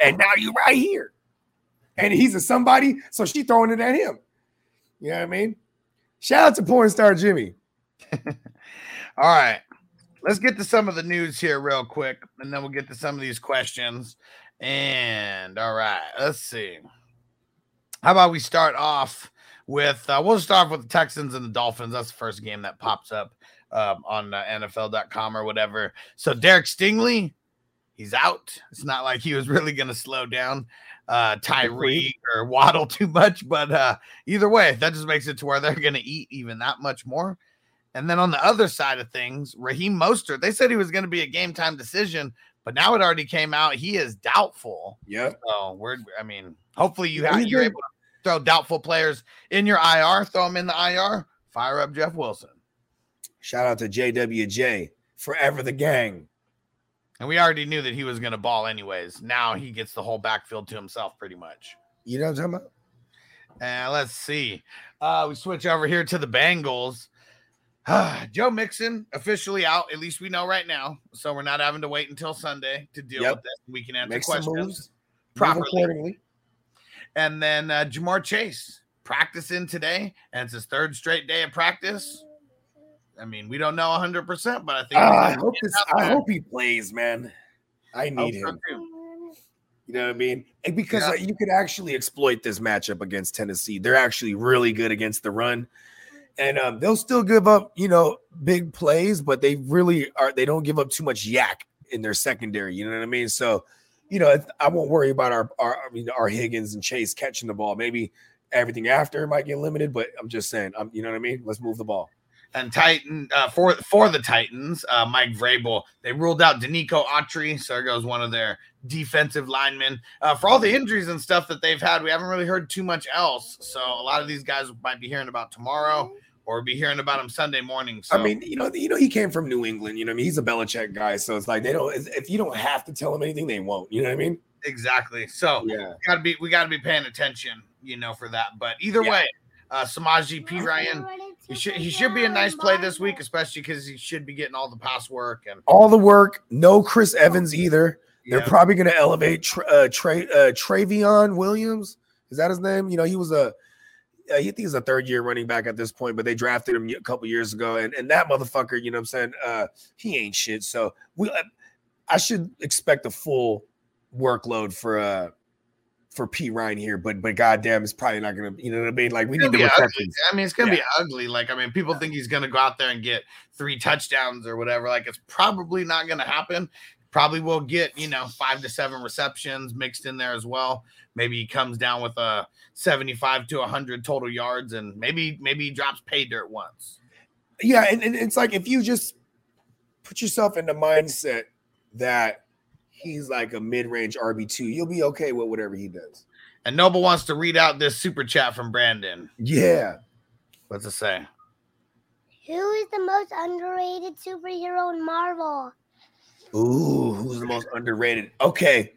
and now you right here. And he's a somebody, so she throwing it at him. You know what I mean? Shout out to porn star Jimmy. All right. Let's get to some of the news here real quick, and then we'll get to some of these questions. And all right, let's see. How about we start off with uh, we'll start off with the Texans and the Dolphins. That's the first game that pops up um, on uh, NFL.com or whatever. So Derek Stingley, he's out. It's not like he was really going to slow down uh, Tyreek or Waddle too much, but uh, either way, that just makes it to where they're going to eat even that much more. And then on the other side of things, Raheem Mostert, they said he was going to be a game time decision, but now it already came out he is doubtful. Yeah. So we're, I mean, hopefully you have you're able to throw doubtful players in your IR, throw them in the IR, fire up Jeff Wilson. Shout out to JWJ, forever the gang. And we already knew that he was going to ball anyways. Now he gets the whole backfield to himself pretty much. You know what I'm talking about? And let's see. Uh, we switch over here to the Bengals. Joe Mixon officially out. At least we know right now. So we're not having to wait until Sunday to deal Yep. with this. We can answer Make questions. Properly. And then uh, Ja'Marr Chase practicing today, and it's his third straight day of practice. I mean, we don't know 100%, but I think Ah, I hope this, I hope he plays, man. I need him. You know what I mean? And because Yeah. uh, you could actually exploit this matchup against Tennessee. They're actually really good against the run. And um, they'll still give up, you know, big plays, but they really are. They don't give up too much YAC in their secondary. You know what I mean? So, you know, I won't worry about our, our I mean, our Higgins and Chase catching the ball. Maybe everything after might get limited, but I'm just saying, you know what I mean? Let's move the ball. and Titan uh, for for the Titans, uh, Mike Vrabel. They ruled out Denico Autry, so there goes one of their defensive linemen. Uh, for all the injuries and stuff that they've had, we haven't really heard too much else. So a lot of these guys might be hearing about tomorrow or be hearing about him Sunday morning. So I mean, you know, you know, he came from New England. You know, what I mean, he's a Belichick guy, so it's like they don't. If you don't have to tell them anything, they won't. You know what I mean? exactly. So Yeah. we gotta be we gotta be paying attention, you know, for that. But either Yeah. way, uh, Samaje Perine. He should he should be a nice play this week, especially because he should be getting all the pass work and All the work. No Chris Evans either. They're yeah. probably going to elevate Tra- uh, Tra- uh, Trayveon Williams. Is that his name? You know, he was a. Uh, he he's a third year running back at this point, but they drafted him a couple years ago, and, and that motherfucker, you know what I'm saying? Uh, he ain't shit. So we, I, I should expect a full workload for uh for Perine here, but but goddamn, it's probably not gonna. You know what I mean? Like we need gonna the be ugly. receptions. I mean, it's gonna be ugly. Like, I mean, people think he's gonna go out there and get three touchdowns or whatever. Like, it's probably not gonna happen. Probably will get you know five to seven receptions mixed in there as well. Maybe he comes down with a seventy-five to hundred total yards, and maybe maybe he drops pay dirt once. yeah, and, and it's like if you just put yourself in the mindset that he's like a mid-range RB two, you'll be okay with whatever he does. And Noble wants to read out this super chat from Brandon. Yeah, What's it say? Who is the most underrated superhero in Marvel? Ooh, who's the most underrated? Okay.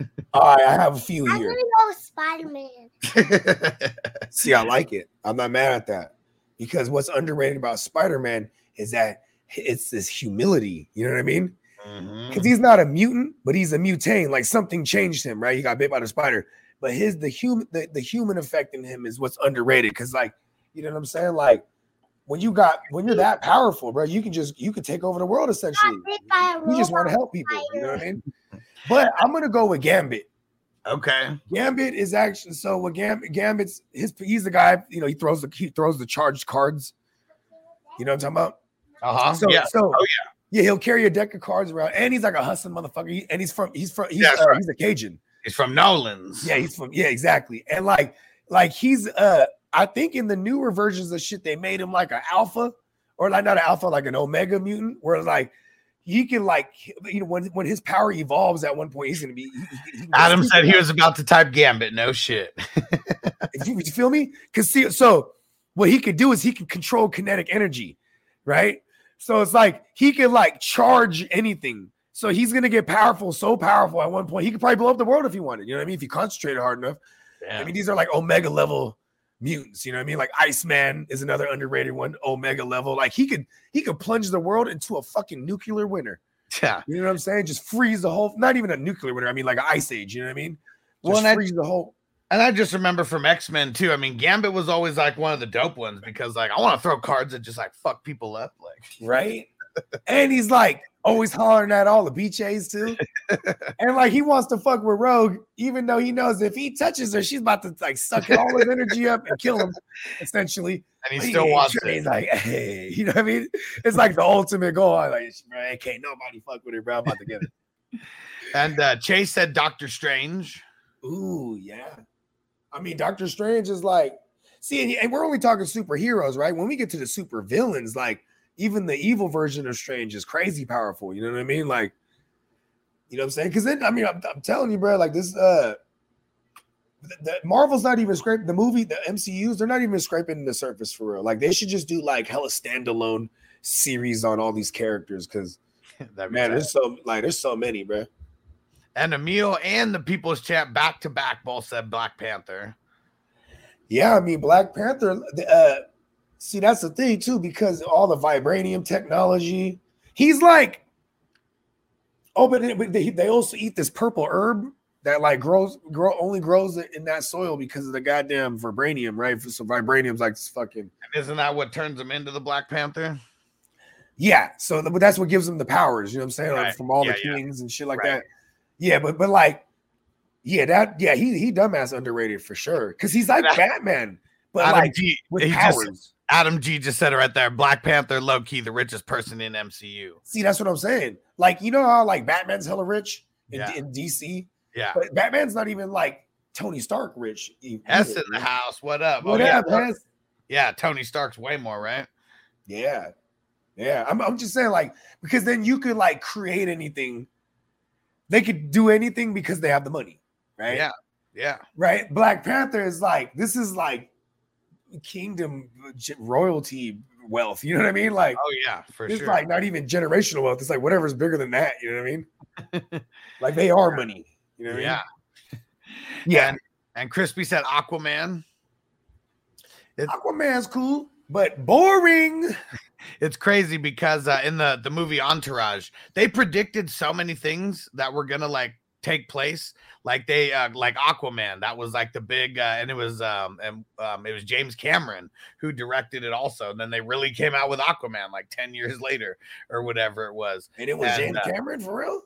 All right, I have a few I'm here. gonna go with Spider Man. See, I like it. I'm not mad at that because what's underrated about Spider Man is that it's this humility. You know what I mean? Mm-hmm. Because he's not a mutant, but he's a mutane. Like something changed him, right? He got bit by the spider, but his the human the, the human effect in him is what's underrated. Because like, you know what I'm saying? Like when you got when you're that powerful, bro, you can just you can take over the world essentially. Bit You just want to help people. You know what I mean? But I'm gonna go with Gambit. Okay. Gambit is actually so what Gambit Gambit's his he's the guy, you know, he throws the he throws the charged cards. You know what I'm talking about? Uh-huh. So yeah. so Oh, yeah, he'll carry a deck of cards around, and he's like a hustling motherfucker. He- and he's from he's from he's, That's uh, right. he's a Cajun. He's from Nolan's. Yeah, he's from yeah, exactly. And like like he's uh I think in the newer versions of shit they made him like an alpha or like not an alpha, like an omega mutant, where like he can like you know when when his power evolves at one point he's gonna be. he- he- he can go Adam said he was about to type Gambit. No shit. you, you feel me? Because see, so what he could do is he can control kinetic energy, right? So it's like he can like charge anything. So he's gonna get powerful, so powerful at one point. He could probably blow up the world if he wanted. You know what I mean? If he concentrated hard enough. I mean, these are like omega level mutants. You know what I mean? Like Iceman is another underrated one, omega level. Like he could he could plunge the world into a fucking nuclear winter. Yeah. You know what I'm saying? Just freeze the whole. Not even a nuclear winter. I mean, like an ice age. You know what I mean? Just Well, and I- the whole. And I just remember from X Men too. I mean, Gambit was always like one of the dope ones because like I want to throw cards that just like fuck people up. Like, right? And he's like always hollering at all the BHAs too. and like he wants to fuck with Rogue, even though he knows if he touches her, she's about to like suck all his energy up and kill him, essentially. and But he still ain't wants it. He's like, hey, you know what I mean? It's like the ultimate goal. I'm like, bro, can't nobody fuck with her, bro. I'm about to get it. And uh, Chase said Doctor Strange. Ooh, yeah. I mean, Doctor Strange is like, see, and, and we're only talking superheroes, right? When we get to the super villains, like even the evil version of Strange is crazy powerful. You know what I mean? Like, you know what I'm saying? Because then, I mean, I'm, I'm telling you, bro, like this, uh, the, the Marvel's not even scraping the movie, the MCUs, they're not even scraping the surface for real. Like, they should just do like hella standalone series on all these characters because man, there's so like there's so many, bro. and Emil and the People's Champ back to back both said Black Panther. Yeah, I mean Black Panther. Uh, see, that's the thing too, because all the vibranium technology. He's like, oh, but, they, they also eat this purple herb that like grows grow only grows in that soil because of the goddamn vibranium, right? So vibranium's like this fucking And isn't that what turns him into the Black Panther? yeah. So th- but that's what gives him the powers. You know what I'm saying? Like, from all Yeah, the yeah. kings and shit like Right. that. Yeah, but but like, yeah, that yeah, he he dumbass underrated for sure because he's like Batman, but Adam like G, with he powers. just, Adam G just said it right there. Black Panther, low key, the richest person in MCU. See, that's what I'm saying. Like, you know how like Batman's hella rich in, Yeah. in DC, Yeah. but Batman's not even like Tony Stark rich. e- Hess in the house. What up? What oh, yeah. up, Hess? yeah, Tony Stark's way more, right? Yeah, yeah. I'm, I'm just saying, like, because then you could like create anything. They could do anything because they have the money, right? Yeah. Yeah. Right. Black Panther is like this is like kingdom royalty wealth. You know what I mean? Like Oh yeah, for it's sure. It's like not even generational wealth. It's like whatever's bigger than that. You know what I mean? like they are money. You know what I mean? yeah. Yeah. And, and Crispy said Aquaman. Aquaman's cool, but boring. It's crazy because uh, in the the movie Entourage, they predicted so many things that were gonna like take place. Like they uh, like Aquaman, that was like the big, uh, and it was um and um it was James Cameron who directed it also. And then they really came out with Aquaman like ten years later or whatever it was. And it was And, James uh, Cameron for real?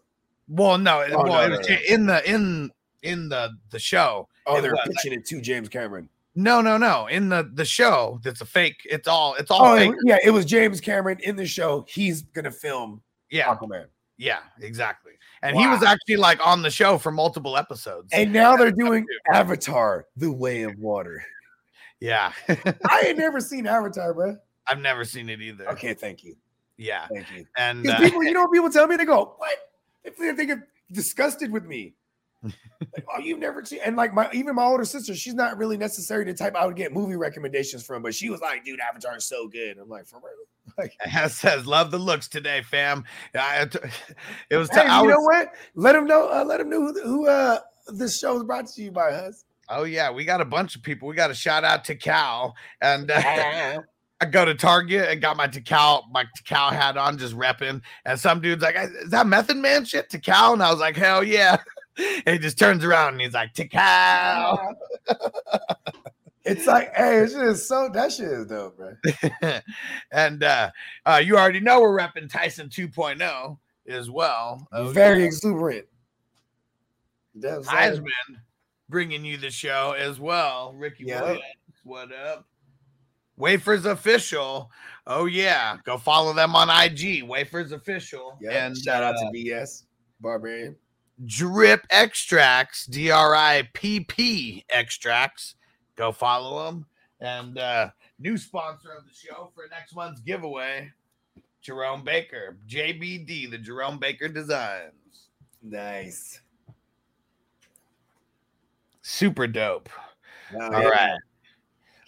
Well, no, it- Oh, well, no, it was no. Ja- in the in in the the show. Oh, they're was. pitching it to James Cameron. No, no, no. In the the show, that's a fake. It's all it's all Oh, fake. yeah, it was James Cameron in the show. He's gonna film Yeah, Aquaman. yeah, exactly. And he was actually like on the show for multiple episodes. And now they're doing Avatar: The Way of Water. yeah, I ain't never seen Avatar, bro. I've never seen it either. Okay, thank you, Yeah, thank you. and uh, people, you know, people tell me they go, "What?" If they they get disgusted with me. like, oh, you've never seen, and like my even my older sister, she's not really necessarily the type I would get movie recommendations from, but she was like, "Dude, Avatar is so good." I'm like, for real. Like, It says love the looks today, fam. I- it was. hey, I you know what? Let him know. Uh, let him know who, who uh this show is brought to you by us. Oh yeah, we got a bunch of people. We got a shout out to Cal, and uh, I go to Target and got my Tical my Tical hat on, just repping. And some dude's like, "Is that Method Man shit Tical?" And I was like, "Hell yeah!" And he just turns around and he's like, "Tical." It's like, hey, it's just so that shit is dope, bro. and uh, uh, you already know we're repping Tyson 2.0 as well. Oh, Very exuberant. That's Highsman bringing you the show as well. Ricky Yeah. Williams, what up? Wafers official. Oh yeah, go follow them on IG. Wafers official. Yeah. And shout out uh, to BS Barbarian. Drip Extracts, D R I P P Extracts. Go follow them. And uh, new sponsor of the show for next month's giveaway, Jerome Baker, JBD, the Jerome Baker Designs. Nice. Super dope. All yeah. right.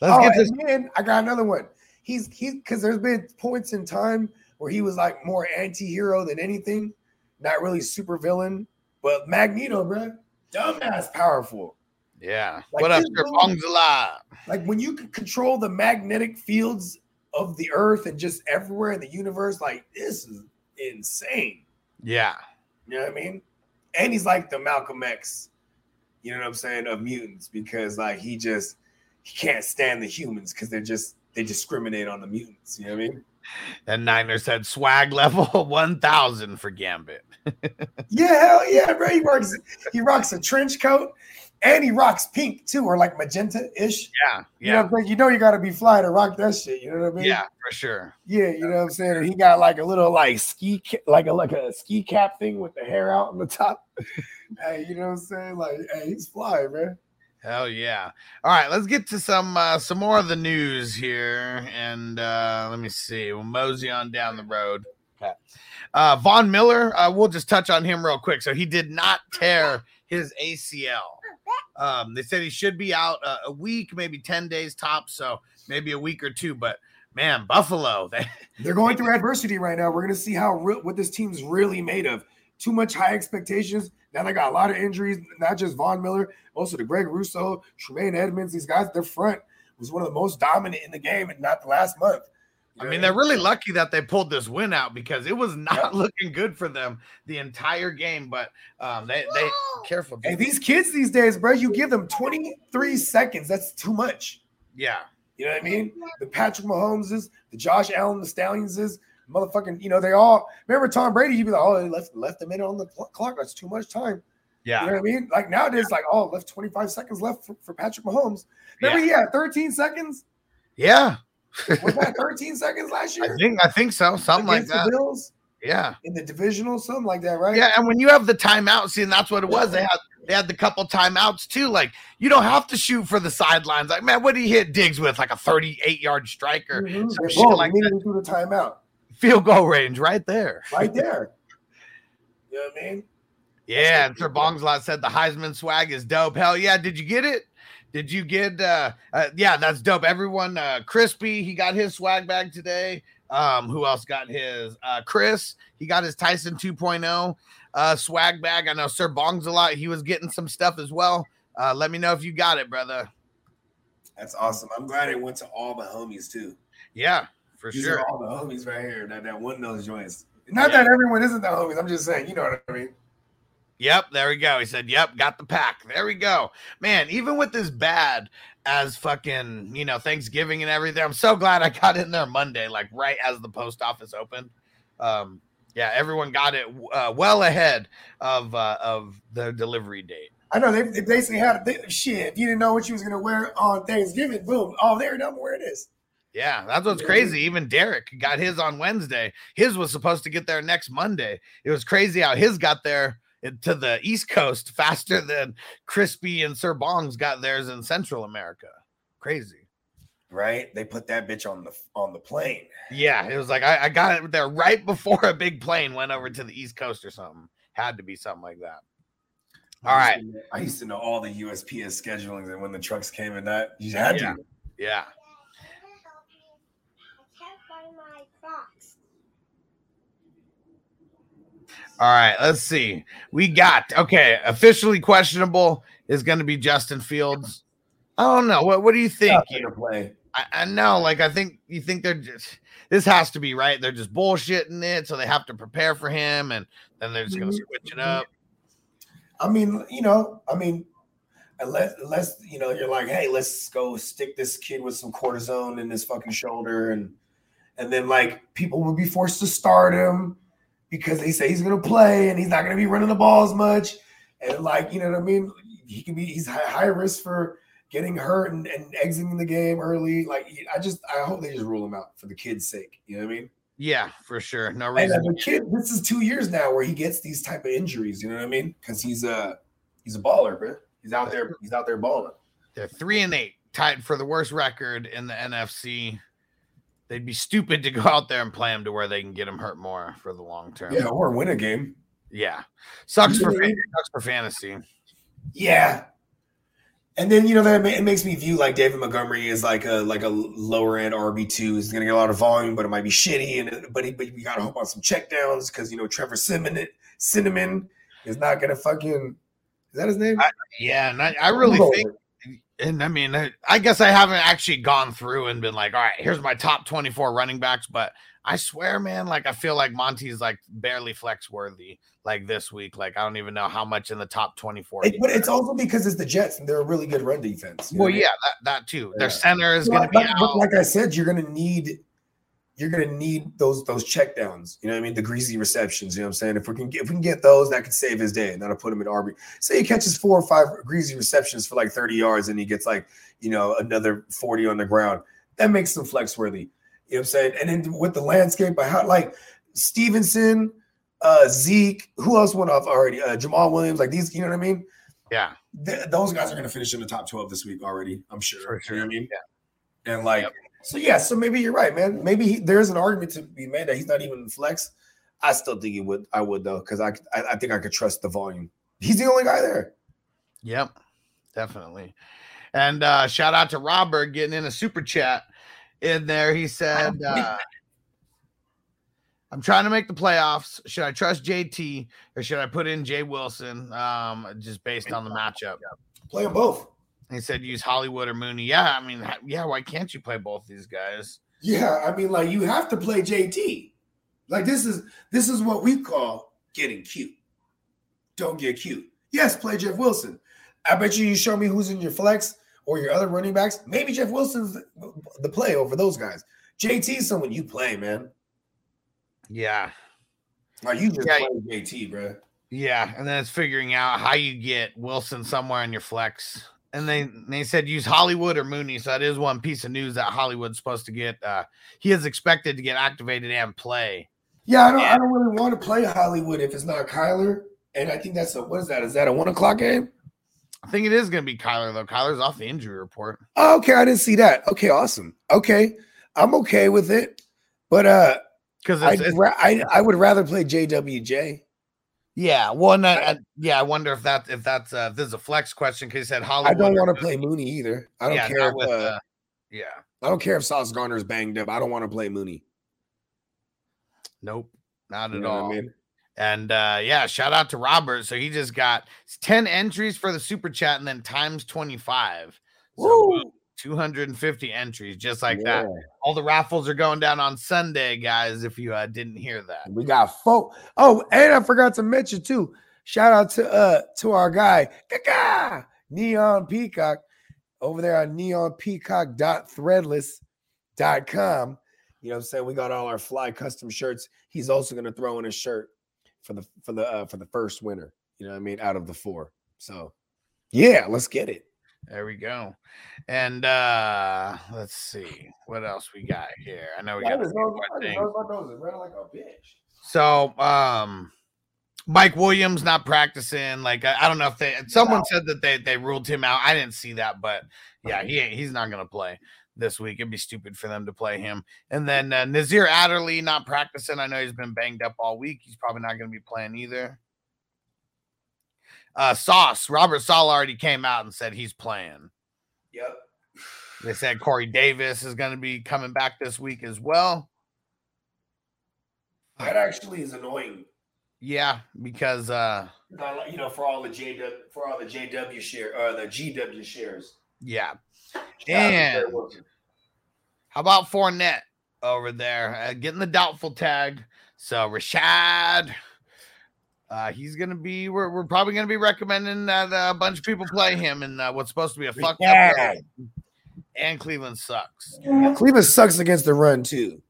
Let's oh, get this. then I got another one. He's he because there's been points in time where he was like more anti-hero than anything, not really super villain. But Magneto, bro, dumbass powerful. Yeah. Like what up, Sir dude- Bongzala? Like when you can control the magnetic fields of the earth and just everywhere in the universe, like this is insane. Yeah. You know what I mean? And he's like the Malcolm X, you know what I'm saying, of mutants because like he just he can't stand the humans because they're just they discriminate on the mutants. You know what I mean? And Niner said swag level 1000 for Gambit. Yeah, hell yeah, bro. He rocks he rocks a trench coat and he rocks pink too, or like magenta-ish. Yeah. You know, Yeah. what I'm you know you gotta be fly to rock that shit. You know what I mean? Yeah, for sure. Yeah, you know what I'm saying? And he got like a little like ski like a like a ski cap thing with the hair out on the top. hey, you know what I'm saying? Like, hey, he's fly, man. Hell yeah. All right, let's get to some uh some more of the news here. And uh let me see. We'll mosey on down the road. Okay. Uh Von Miller, uh, we'll just touch on him real quick. So he did not tear his ACL. Um, they said he should be out uh, a week, maybe 10 days tops, so maybe a week or two. But man, Buffalo, they They're going through adversity right now. We're gonna see how real what this team's really made of. Too much high expectations. Now they got a lot of injuries, not just Von Miller, also the Greg Rousseau, Tremaine Edmunds. These guys, their front was one of the most dominant in the game, and not the last month. I mean, they're really lucky that they pulled this win out because it was not looking good for them the entire game. But um, they they careful, And these kids these days, bro, you give them 23 seconds. That's too much. yeah, You know what I mean? The Patrick Mahomeses, the Josh Allen, the Stallionses, motherfucking, you know, they all remember Tom Brady, you'd be like, oh, they left left a minute on the clock. That's too much time. yeah, You know what I mean? Like nowadays, like, oh, left 25 seconds left for, for Patrick Mahomes. Remember, Yeah. he had 13 seconds? yeah. Was that 13 seconds last year? I think I think so, something like that. Bills Yeah, in the divisional, something like that, right? yeah. And when you have the timeout, see, and that's what it was. They had they had the couple timeouts too. Like you don't have to shoot for the sidelines. Like man, what did he hit Diggs with? Like a thirty-eight yard striker, Mhm. some shit like that. through the timeout. Field goal range right there. Right there. you know what I mean? Yeah, and Sir Bongslot said the Highsman swag is dope. Hell yeah! Did you get it? Did you get? uh, uh Yeah, that's dope. Everyone, uh Crispy, he got his swag bag today. Um, who else got his? Uh, Chris, he got his Tyson 2.0 uh swag bag. I know Sir Bongs a lot. He was getting some stuff as well. Uh, let me know if you got it, brother. That's awesome. I'm glad it went to all the homies too. Yeah, for These sure. all the homies right here. That that one those joints. Not that everyone isn't the homies. I'm just saying, you know what I mean. Yep, there we go. He said, "Yep, got the pack." There we go, man. Even with this bad as fucking you know Thanksgiving and everything, I'm so glad I got in there Monday, like right as the post office opened. Um, yeah, everyone got it uh, well ahead of uh, of the delivery date. I know they, they basically had they, shit. If you didn't know what you was gonna wear on Thanksgiving, boom, oh there, know where it is. Yeah, that's what's crazy. Even Derek got his on Wednesday. His was supposed to get there next Monday. It was crazy how his got there to the East Coast faster than Crispy and Sir Bong's got theirs in Central America. Crazy. Right? They put that bitch on the on the plane. Yeah, it was like I, I got it there right before a big plane went over to the East Coast or something. Had to be something like that. All I right. know- I used to know all the USPS schedulings and when the trucks came and that you had Yeah. to. Yeah. I can't find my Crocs. All right, let's see. We got okay. Officially questionable is going to be Justin Fields. I don't know. What What do you think? Gonna play. I, I know. Like, I think you think they're just. This has to be right. They're just bullshitting it, so they have to prepare for him, and then they're just going to mm-hmm. switch it up. I mean, you know, I mean, unless unless you know you're like, hey, let's go stick this kid with some cortisone in his fucking shoulder, and and then like people will be forced to start him because they say he's gonna play and he's not gonna be running the ball as much, and like you know what I mean, he can be he's high, high risk for getting hurt and, and exiting the game early. Like I just I hope they just rule him out for the kid's sake. You know what I mean? Yeah, for sure. No And reason. as a kid, this is two years now where he gets these type of injuries. You know what I mean? Because he's a he's a baller, bro. He's out there. He's out there balling. They're three and eight, tied for the worst record in the NFC. They'd be stupid to go out there and play him to where they can get him hurt more for the long term. Yeah, or win a game. Yeah. Sucks for fan- sucks for fantasy. Yeah. And then you know that it makes me view like David Montgomery is like a like a lower end RB two. He's gonna get a lot of volume, but it might be shitty. And uh, but he, but we gotta hope on some checkdowns because you know Trevor Cinnamon Cinnamon is not gonna fucking. Is that his name? I- Yeah, and I, I really think and I mean, I, I guess I haven't actually gone through and been like, all right, here's my top 24 running backs, but I swear, man, like I feel like Monty's like barely flex worthy like this week. Like I don't even know how much in the top 24. It- but it's also because it's the Jets and they're a really good run defense. know well, what I mean? yeah, that, that too. Their center is Well, gonna be but, but out. like I said, you're gonna need you're gonna need those those checkdowns. You know what I mean? The greasy receptions. You know what I'm saying? If we can get if we can get those, that could save his day. And that'll put him in RB. Say he catches four or five greasy receptions for like 30 yards and he gets like, you know, another 40 on the ground. That makes him flex worthy. You know what I'm saying? And then with the landscape, I had like Stevenson, uh Zeke, who else went off already? Uh Jamaal Williams, like these, you know what I mean? yeah, Th- those guys are going to finish in the top 12 this week already, I'm sure. Sure. You know what I mean? Yeah. And like, Yep. So yeah, so maybe you're right, man. Maybe he, there's an argument to be made that he's not even flex. I still think he would. I would though, because I, I I think I could trust the volume. He's the only guy there. Yep, definitely. And uh shout out to Robert getting in a super chat in there. He said, uh, I'm trying to make the playoffs. Should I trust JT or should I put in Jay Wilson? Um, just based on the matchup. Play them both. He said use Hollywood or Mooney. Yeah, I mean, yeah, why can't you play both these guys? Yeah, I mean, like you have to play JT. Like this is this is what we call getting cute. Don't get cute. Yes, play Jeff Wilson. I bet you you show me who's in your flex or your other running backs. Maybe Jeff Wilson's the, play over those guys. JT is someone you play, man. Yeah. Like you just Yeah. play JT, bro. Yeah, and then it's figuring out how you get Wilson somewhere in your flex. And they they said use Hollywood or Mooney. So that is one piece of news that Hollywood's supposed to get. Uh, he is expected to get activated and play. Yeah, I don't. I don't really want to play Hollywood if it's not Kyler. And I think that's a what is that? Is that a one o'clock game? I think it is going to be Kyler though. Kyler's off the injury report. Oh, okay, I didn't see that. Okay, awesome. Okay, I'm okay with it. But uh, Because I'd it's, it's ra- I I would rather play JWJ. Yeah, well, and I, I- yeah, I wonder if that if that's uh, if this is a flex question because he said I don't want to play Mooney either. I don't Yeah, care. If, with, uh, uh, yeah, I don't care if Sauce Gardner's banged up. I don't want to play Mooney. nope, not You at know all. I mean? And uh yeah, shout out to Robert. So he just got 10 entries for the super chat and then times 25. So Woo! 250 entries just like that. All the raffles are going down on Sunday, guys, if you uh, didn't hear that. We got folk. Oh, and I forgot to mention too. Shout out to uh to our guy Kaka Neon Peacock over there on neonpeacock.threadless.com. You know what I'm saying? We got all our fly custom shirts. He's also gonna throw in a shirt for the for the uh, for the first winner. You know what I mean? Out of the four. So yeah, let's get it. There we go. And uh let's see what else we got here. I know we got. So um Mike Williams not practicing. Like I, I don't know if they someone said that they they ruled him out. I didn't see that, but yeah, he ain't he's not gonna play this week. It'd be stupid for them to play him. And then uh, Nasir Adderley not practicing. I know he's been banged up all week. He's probably not gonna be playing either. Uh Sauce, Robert Saleh already came out and said he's playing. Yep. They said Corey Davis is gonna be coming back this week as well. That actually is annoying. Yeah, because uh Not you know, for all the JW for all the JW share or the GW shares. yeah. To And how about Fournette over there uh, getting the doubtful tag? So Rachaad, uh, he's gonna be. We're, we're probably gonna be recommending that uh, a bunch of people play him in uh, what's supposed to be a fucked up. Game. And Cleveland sucks. Cleveland sucks against the run too.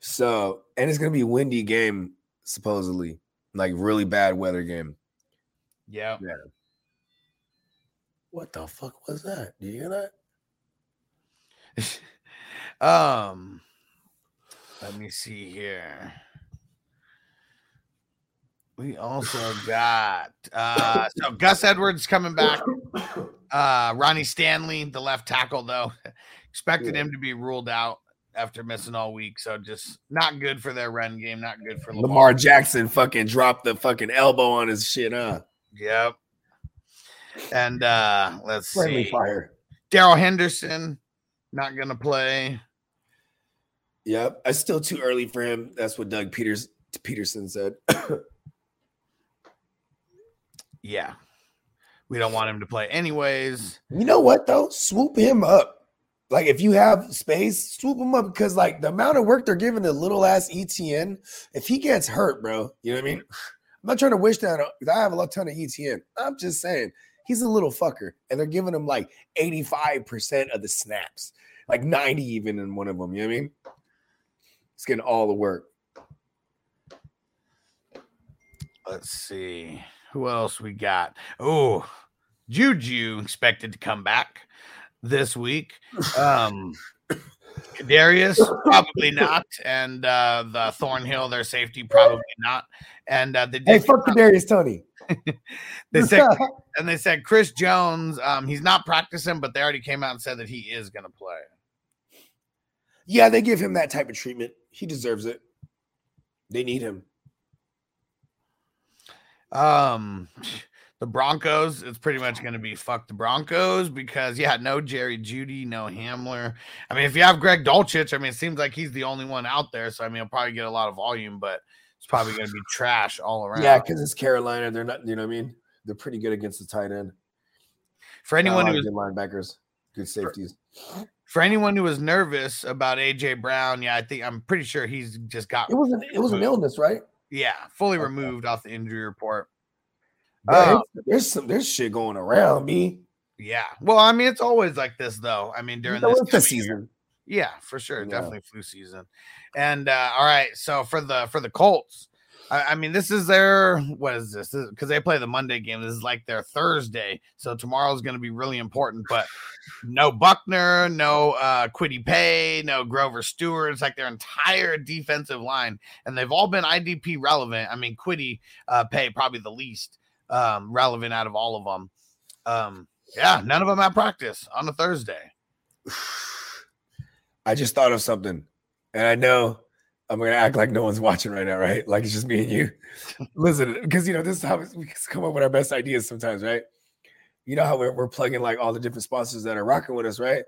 So, and it's gonna be a windy game, supposedly, like really bad weather game. Yeah. What the fuck was that? Do you hear that? Um, let me see here. We also got uh so Gus Edwards coming back. Uh Ronnie Stanley, the left tackle, though, expected him to be ruled out after missing all week. So just not good for their run game, not good for Lamar. Lamar Jackson fucking dropped the fucking elbow on his shit, huh? Yep. And uh let's Friendly see. fire. Darrell Henderson not gonna play. Yep. It's still too early for him. That's what Doug Peters Pederson said. Yeah. We don't want him to play anyways. You know what though? Swoop him up. Like if you have space, swoop him up because like the amount of work they're giving the little ass ETN, if he gets hurt, bro, you know what I mean? I'm not trying to wish that I have a lot ton of ETN. I'm just saying he's a little fucker, and they're giving him like 85% of the snaps, like 90 even in one of them. You know what I mean? It's getting all the work. Let's see who else we got. Oh, Juju expected to come back this week. Um, Darius probably not, and uh, the Thornhill, their safety, probably not. And uh, they Hey, fuck the Darius Toney. they said and they said Chris Jones, um, he's not practicing, but they already came out and said that he is going to play. yeah, they give him that type of treatment. He deserves it. They need him. Um, the Broncos, it's pretty much going to be fuck the Broncos because yeah, no Jerry Jeudy, no Hamler. I mean, if you have Greg Dulcich, I mean, it seems like he's the only one out there, so I mean, he'll probably get a lot of volume, but it's probably going to be trash all around. Yeah, because it's Carolina. They're not, you know what I mean? They're pretty good against the tight end. for anyone who's a who lot was of good linebackers, good safeties. for anyone who was nervous about AJ Brown, yeah, I think I'm pretty sure he's just got It was an it was an illness, right? Yeah fully Okay. removed off the injury report. Uh, there's some there's shit going around me. Yeah, well, I mean, it's always like this though. I mean, during this the time year. season. Yeah, for sure. Yeah. Definitely flu season. And uh all right, so for the for the Colts, I, I mean, this is their what is this? Because they play the Monday game. This is like their Thursday. So tomorrow's gonna be really important, but no Buckner, no uh Kwity Paye, no Grover Stewart. It's like their entire defensive line, and they've all been IDP relevant. I mean, Kwity uh Paye probably the least um relevant out of all of them. Um, yeah, none of them at practice on a Thursday. I just thought of something, and I know I'm gonna act like no one's watching right now, right? Like it's just me and you. Listen, because you know this is how we come up with our best ideas sometimes, right? You know how we're, we're plugging like all the different sponsors that are rocking with us, right?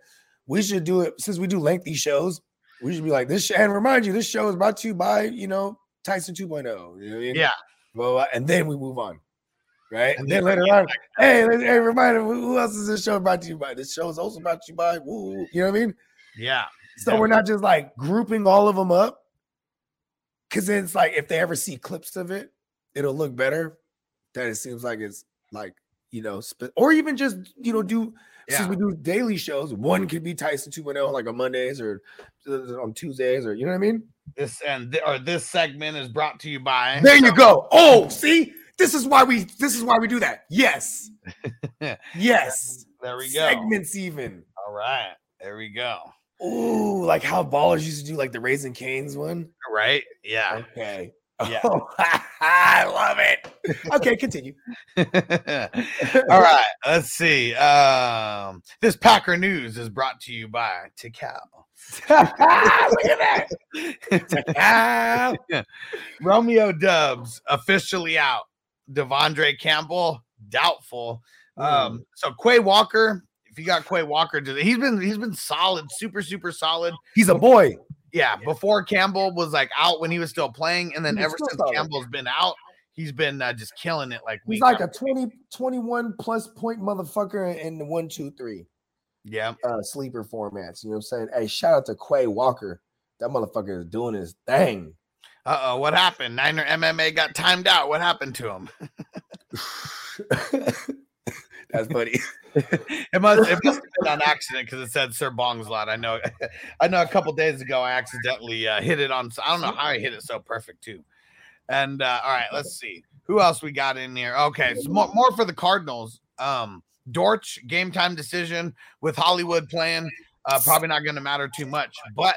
We should do it since we do lengthy shows. We should be like this, and remind you, this show is brought to you by you know Tyson 2.0. You know what I mean? Yeah. Blah, blah, blah, and then we move on, right? And then later on, hey, hey, reminder, who who else is this show brought to you by? This show is also brought to you by. Woo, woo. you know what I mean? Yeah. So we're not just like grouping all of them up. Cause then it's like if they ever see clips of it, it'll look better. That it seems like it's like, you know, sp- or even just, you know, do Yeah. since we do daily shows, one could be Tyson 2.0 like on Mondays or uh, on Tuesdays or you know what I mean? This and th- or this segment is brought to you by. There you go. Oh, see, this is why we this is why we do that. Yes. yes. There we go. Segments even. All right. There we go. Ooh, like how ballers used to do like the Raising Canes one. Right? Yeah. Okay. Yeah. Oh, I love it. Okay, continue. All right. Let's see. Um, this Packer news is brought to you by Tical. Look at that. Ah, Romeo Doubs officially out. De'Vondre Campbell doubtful. Um, so Quay Walker, if you got Quay Walker, he's been he's been solid, super super solid. He's a boy. Yeah, before Campbell was like out when he was still playing, and then He ever since solid. Campbell's been out, he's been uh, just killing it. Like He's week like a after- 20, 21 plus point motherfucker in the one, two, three yeah. uh, sleeper formats. You know what I'm saying? Hey, shout out to Quay Walker. That motherfucker is doing his thing. Uh oh, what happened? Niner MMA got timed out. What happened to him? That's funny. It must it must have been on accident because it said Sir Bong's lot. I know I know a couple days ago I accidentally uh, hit it on I don't know how I hit it so perfect too. And uh, all right, let's see who else we got in here. Okay, so more, more for the Cardinals. Um Dortch game time decision with Hollywood playing. Uh, probably not going to matter too much, but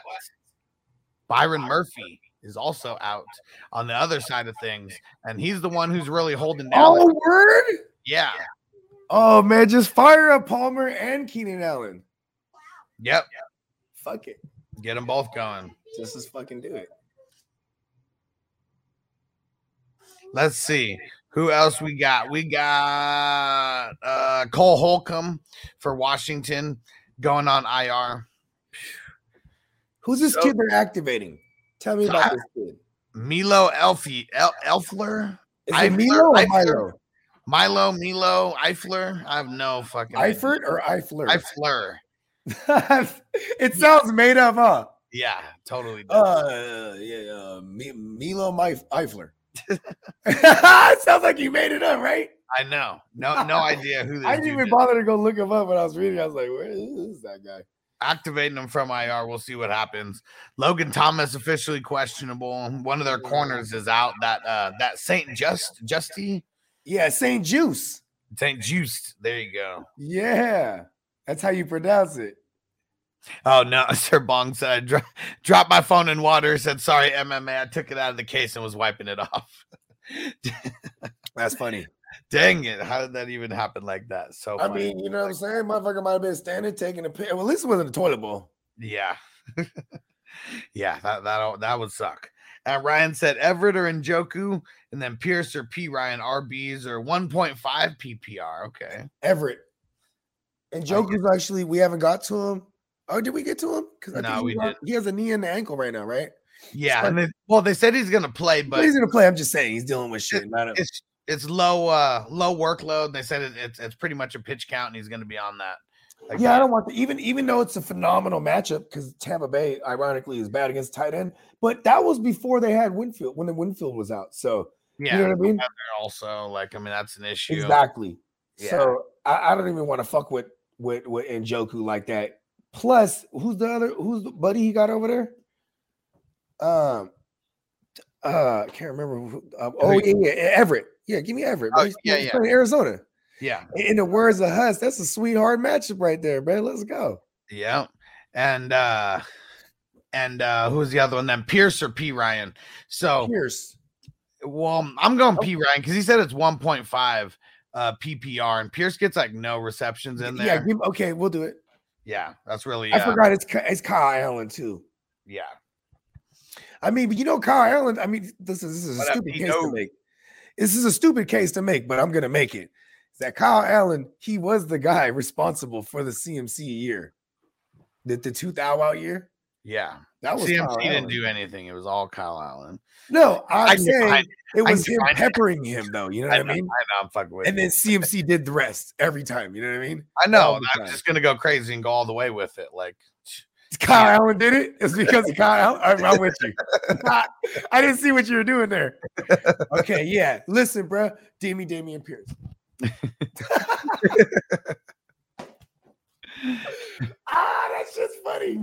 Byron Murphy is also out on the other side of things, and he's the one who's really holding down. Oh, word? Yeah, Oh, man, just fire up Palmer and Keenan Allen. yep, Fuck it. get them both going. Just as fucking do it. Let's see who else we got. We got uh Cole Holcomb for Washington going on IR. Who's this So- kid they're activating? Tell me about I- this kid. Milo Elfie El- Elfler, Is it Milo or? Milo? Milo Milo Eifler. I have no fucking idea. Eifert or Eifler? Eifler. it sounds made up, huh? Yeah, totally. does. Uh, yeah, uh, Mi- Milo Eifler. it sounds like you made it up, right? I know. No, no idea who this I didn't even is. bother to go look him up when I was reading. I was like, where is that guy? activating him from IR. We'll see what happens. Logan Thomas officially questionable. One of their corners is out. That uh that Saint Just Justy Yeah, St. Juice. Saint Juice. There you go. Yeah, that's how you pronounce it. Oh no, Sir Bong said dro- dropped my phone in water. Said sorry, MMA. I took it out of the case and was wiping it off. That's funny. Dang it! How did that even happen like that? So I funny. mean, you know what I'm saying? Motherfucker might have been standing taking a pic. Well, at least it wasn't a toilet bowl. Yeah. yeah, that that that would suck. And Ryan said Everett or Njoku, and then Pierce or P Ryan RBs or 1.5 PPR. Okay. Everett. Njoku's actually, we haven't got to him. Oh, did we get to him? Because No, we didn't. He has a knee and the ankle right now, right? Yeah. they, well, they said he's gonna play, But he's gonna play. I'm just saying he's dealing with shit. Not a, it's it's low uh low workload. They said it, it's it's pretty much a pitch count, and he's gonna be on that. Like, yeah, I don't want to even even though it's a phenomenal matchup because Tampa Bay, ironically, is bad against tight end. But that was before they had Winfield when the Winfield was out. So yeah. you know what I mean? Also, like, I mean, that's an issue. exactly. Yeah. So I, I don't even want to fuck with with with Njoku like that. Plus, who's the other? Who's the buddy he got over there? Um, uh, I can't remember. Who, uh, oh yeah, yeah, Everett. Yeah, give me Everett. Oh, yeah, he's yeah. Arizona. Yeah. In the words of Huss, that's a sweetheart matchup right there, man. Let's go. Yeah. And uh and uh who's the other one then? Pierce or P Ryan. So Pierce. Well, I'm going P Ryan because he said it's 1.5 uh PPR and Pierce gets like no receptions in Yeah, there. give, okay, we'll do it. Yeah, that's really I uh, forgot it's it's Kyle Allen too. yeah. I mean, but you know, Kyle Allen. I mean, this is this is a What stupid case to make. This is a stupid case to make, but I'm gonna make it. That Kyle Allen? He was the guy responsible for the CMC year, the the two thou out year. Yeah. That was CMC Kyle didn't Allen. do anything. It was all Kyle Allen. No, I I'm can saying find- it was can him find it. peppering him, though. You know what know, I mean? I know I'm fucking with And you. then CMC did the rest every time. You know what I mean? I know. all and I'm just gonna go crazy and go all the way with it. Like Kyle Allen did it. It's because of Kyle. Allen. I'm, I'm with you. I didn't see what you were doing there. Okay, yeah. Listen, bro. Demi Dameon Pierce. ah, that's just funny.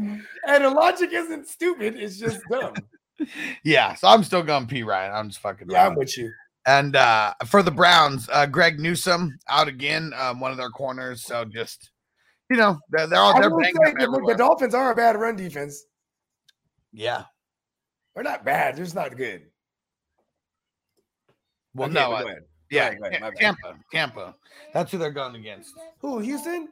And the logic isn't stupid. It's just dumb. yeah, so I'm still going P Ryan. I'm just fucking Yeah, around. I'm with you. And uh for the Browns, uh Greg Newsome out again, um, one of their corners. So just you know, they're they're all they're the, the. Dolphins are a bad run defense. Yeah. They're not bad. They're just not good. Well, Okay, no, but uh, yeah, ahead, go ahead, my bad. Tampa, Tampa. That's who they're going against. Who? Houston?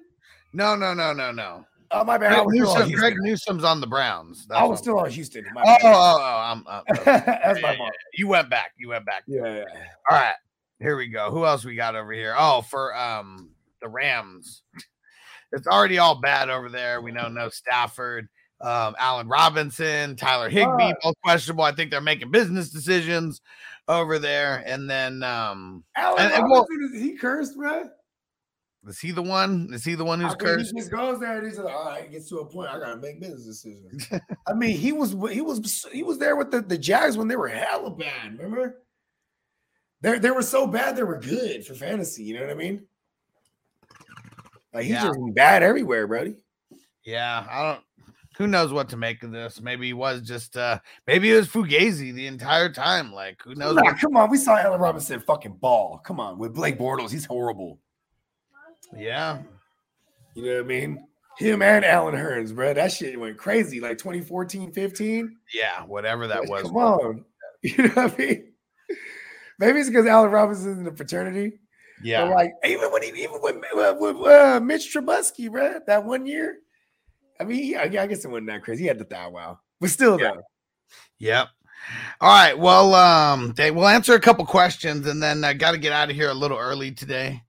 No, no, no, no, no. Oh, my bad. Greg, Newsome, Greg Newsome's on the Browns. That's I was still on Houston. Oh, bad. oh, oh, I'm, uh, That's my fault. you went back. You went back. Yeah, yeah. All right. Here we go. Who else we got over here? Oh, for um the Rams. It's already all bad over there. We know no Stafford. Um, Allen Robinson, Tyler Higbee, Fuck. both questionable. I think they're making business decisions over there. And then um Allen And- and well- Robinson, is he cursed, bro? Is he the one? Is he the one who's I cursed? He just goes there and he's like, all right, gets to a point. I gotta make business decisions. I mean, he was he was he was there with the, the Jags when they were hella bad. Remember? They they were so bad they were good for fantasy. You know what I mean? Like he's Yeah. just bad everywhere, buddy. Yeah, I don't. Who knows what to make of this? Maybe he was just. uh Maybe it was Fugazi the entire time. Like who knows? Nah, come on, we saw Allen Robinson fucking ball. Come on, with Blake Bortles, he's horrible. Yeah, You know what I mean? Him and Allen Hurns, bro. That shit went crazy. Like 2014, 15. yeah, whatever that was. Come on. You know what I mean? Maybe it's because Allen Robinson's in the fraternity. Yeah, But like even when he even with, with, with uh, Mitch Trubisky, bro, that one year. I mean, yeah, I guess it wasn't that crazy. He had the thou wow, but still Yeah. though. Yep. All right. Well, um, they we'll answer a couple questions and then I got to get out of here a little early today.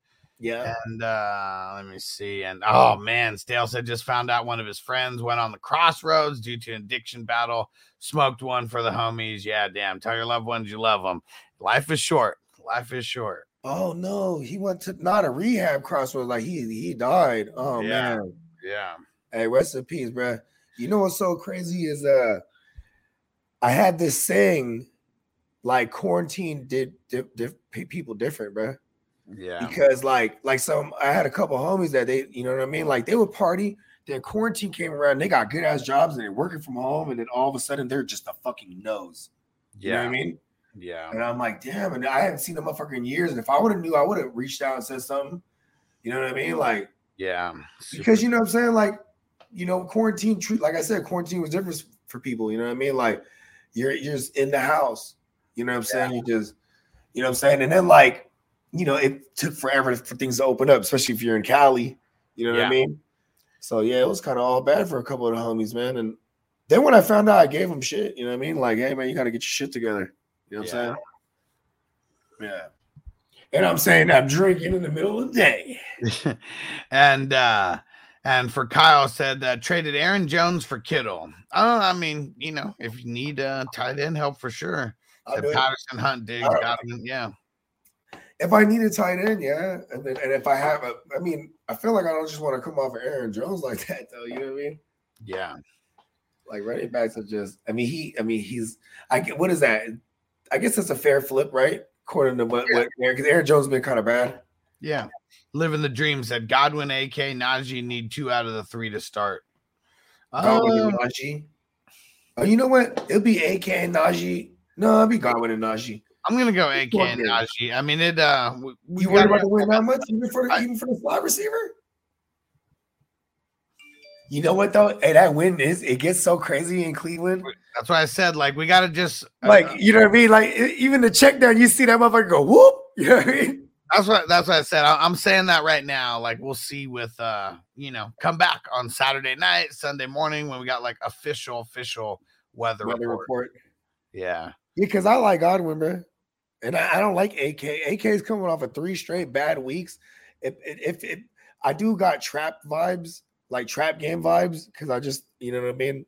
Yeah. And uh, let me see. And oh man, Stale said just found out one of his friends went on the crossroads due to an addiction battle. Smoked one for the homies. Yeah, damn. Tell your loved ones you love them. Life is short. Life is short. Oh no, he went to not a rehab crossroads. Like he he died. Oh Yeah. man. Yeah. Hey, rest in peace, bro. You know what's so crazy is uh I had this saying like quarantine did di- di- pe- people different, bro. Yeah. Because like like some um, I had a couple homies that they you know what I mean like they would party. Then quarantine came around. They got good ass jobs and they're working from home, and then all of a sudden they're just a fucking nose. You know what I mean? Yeah. And I'm like, damn. And I haven't seen the motherfucker in years. And if I would have knew, I would have reached out and said something. You know what I mean? Mm. Like Yeah. because you know what I'm saying? Like, you know, quarantine treat like I said, quarantine was different for people, you know what I mean? Like you're you're just in the house, you know what I'm saying? You just, you know what I'm saying? And then like, you know, it took forever for things to open up, especially if you're in Cali, you know what Yeah. I mean? So yeah, it was kind of all bad for a couple of the homies, man. And then when I found out I gave them shit, you know what I mean? Like, hey man, you gotta get your shit together. You know what I'm saying? Yeah. And I'm saying I'm drinking in the middle of the day. and uh and for Kyle said uh, traded Aaron Jones for Kittle. Uh, I mean, you know, if you need uh, tight end help for sure. I'll Said do it. Patterson, Hunt, All right. Godwin, yeah, if I need a tight end, yeah, and then and if I have a, I mean, I feel like I don't just want to come off of Aaron Jones like that, though. You know what I mean? yeah, Like running backs are just, I mean, he, I mean, he's, I get what is that? I guess that's a fair flip, right? According to what, what because Aaron Jones has been kind of bad. yeah. Living the dream said Godwin, AK, Najee need two out of the three to start. Godwin Um, and Najee. Oh, you know what? It'll be AK and Najee. No, it'll be Godwin and Najee. I'm gonna go AK and. Najee. I mean, it. Uh, we, You worried about the win that much, even for the, I- even for the slot receiver? You know what though? Hey, that win is it gets so crazy in Cleveland. That's why I said like we gotta just uh, Like, you know what I mean? Like, even the check down, you see that motherfucker go whoop. You know what I mean? That's what that's what I said. I, I'm saying that right now. Like we'll see with uh, you know, come back on Saturday night, Sunday morning when we got like official official weather, Weather report. report. Yeah, Yeah, because I like Godwin, bro. And I, I don't like AK. AK is coming off of three straight bad weeks. If if, if I do got trap vibes, like trap game vibes, because I just, you know what I mean?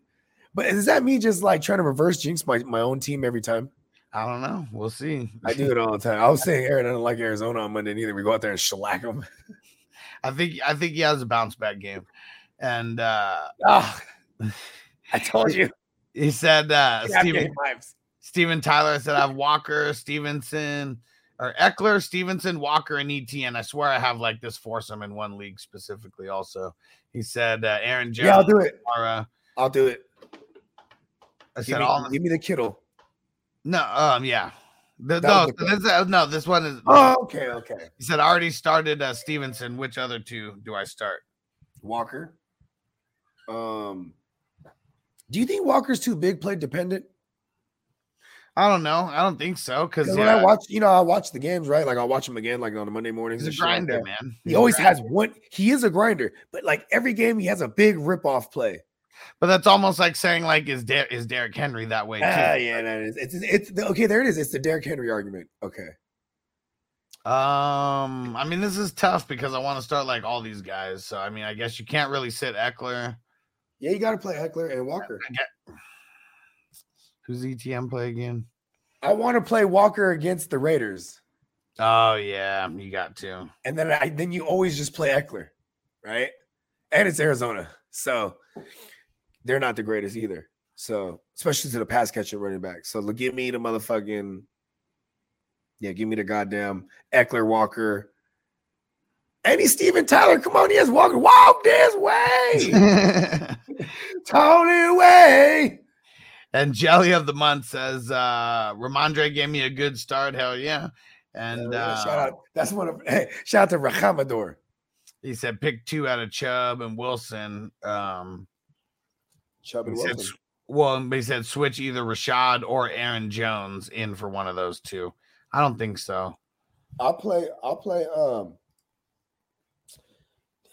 But is that me just like trying to reverse jinx my, my own team every time? I don't know. We'll see. I do it all the time. I was saying Aaron, I don't like Arizona on Monday neither. We go out there and shellac them. I think I think he has a bounce back game, and uh Ah, I told you. he said uh Trap Steven game vibes. Steven Tyler said I have Walker, Stevenson, or Ekeler, Stevenson, Walker, and ETN. I swear I have like this foursome in one league specifically. Also, he said uh, Aaron Jones. Yeah, I'll do it. Kamara. I'll do it. I Give said me, all. give me the Kittle. No, um, yeah. The, no, this, uh, no, this one is. Oh, okay, okay. He said I already started uh, Stevenson. Which other two do I start? Walker. Um, do you think Walker's too big play dependent? I don't know. I don't think so because Because when I watch, you know, I watch the games, right? Like I'll watch them again, like on the Monday mornings. he's a like grinder, man. He He's always has one. He is a grinder, but like every game, he has a big rip off play. But that's almost like saying like is Der- is Derrick Henry that way too? Ah, yeah, that is. It's, it's it's okay. There it is. It's the Derrick Henry argument. Okay. Um, I mean, this is tough because I want to start like all these guys. So I mean, I guess you can't really sit Ekeler. Yeah, you got to play Ekeler and Walker. Who's ETM play again? I want to play Walker against the Raiders, Oh yeah, you got to. and then I then you always just play Ekeler, right? And it's Arizona, so they're not the greatest either. So especially to the pass catcher running back. So look, give me the motherfucking yeah, give me the goddamn Ekeler Walker. Any Steven Tyler, come on, he has Walker. Walk this way, Tony way. And Jelly of the Month says, uh Rhamondre gave me a good start. Hell yeah. And Yeah, uh, shout out. That's one of hey, shout out to Rahamador. he said pick two out of Chubb and Wilson. Um Chubb and said, Wilson. well, he said switch either Rachaad or Aaron Jones in for one of those two. I don't think so. I'll play. I'll play. Um,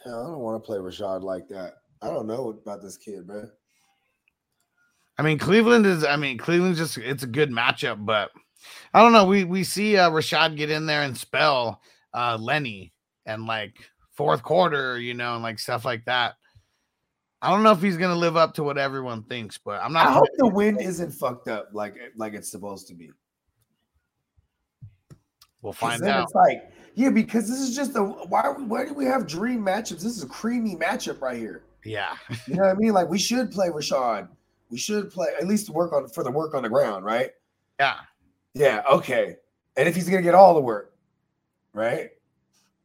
I don't want to play Rachaad like that. I don't know about this kid, man. I mean, Cleveland is. I mean, Cleveland's just. It's a good matchup, but I don't know. We we see uh, Rachaad get in there and spell uh, Lenny and like fourth quarter, you know, and like stuff like that. I don't know if he's gonna live up to what everyone thinks, but I'm not. I hope the wind isn't fucked up like like it's supposed to be. We'll find out. It's like yeah, because this is just a why. Why do we have dream matchups? This is a creamy matchup right here. Yeah, You know what I mean? Like we should play Rachaad. We should play at least work on for the work on the ground, right? yeah. Yeah. Okay. And if he's gonna get all the work, right?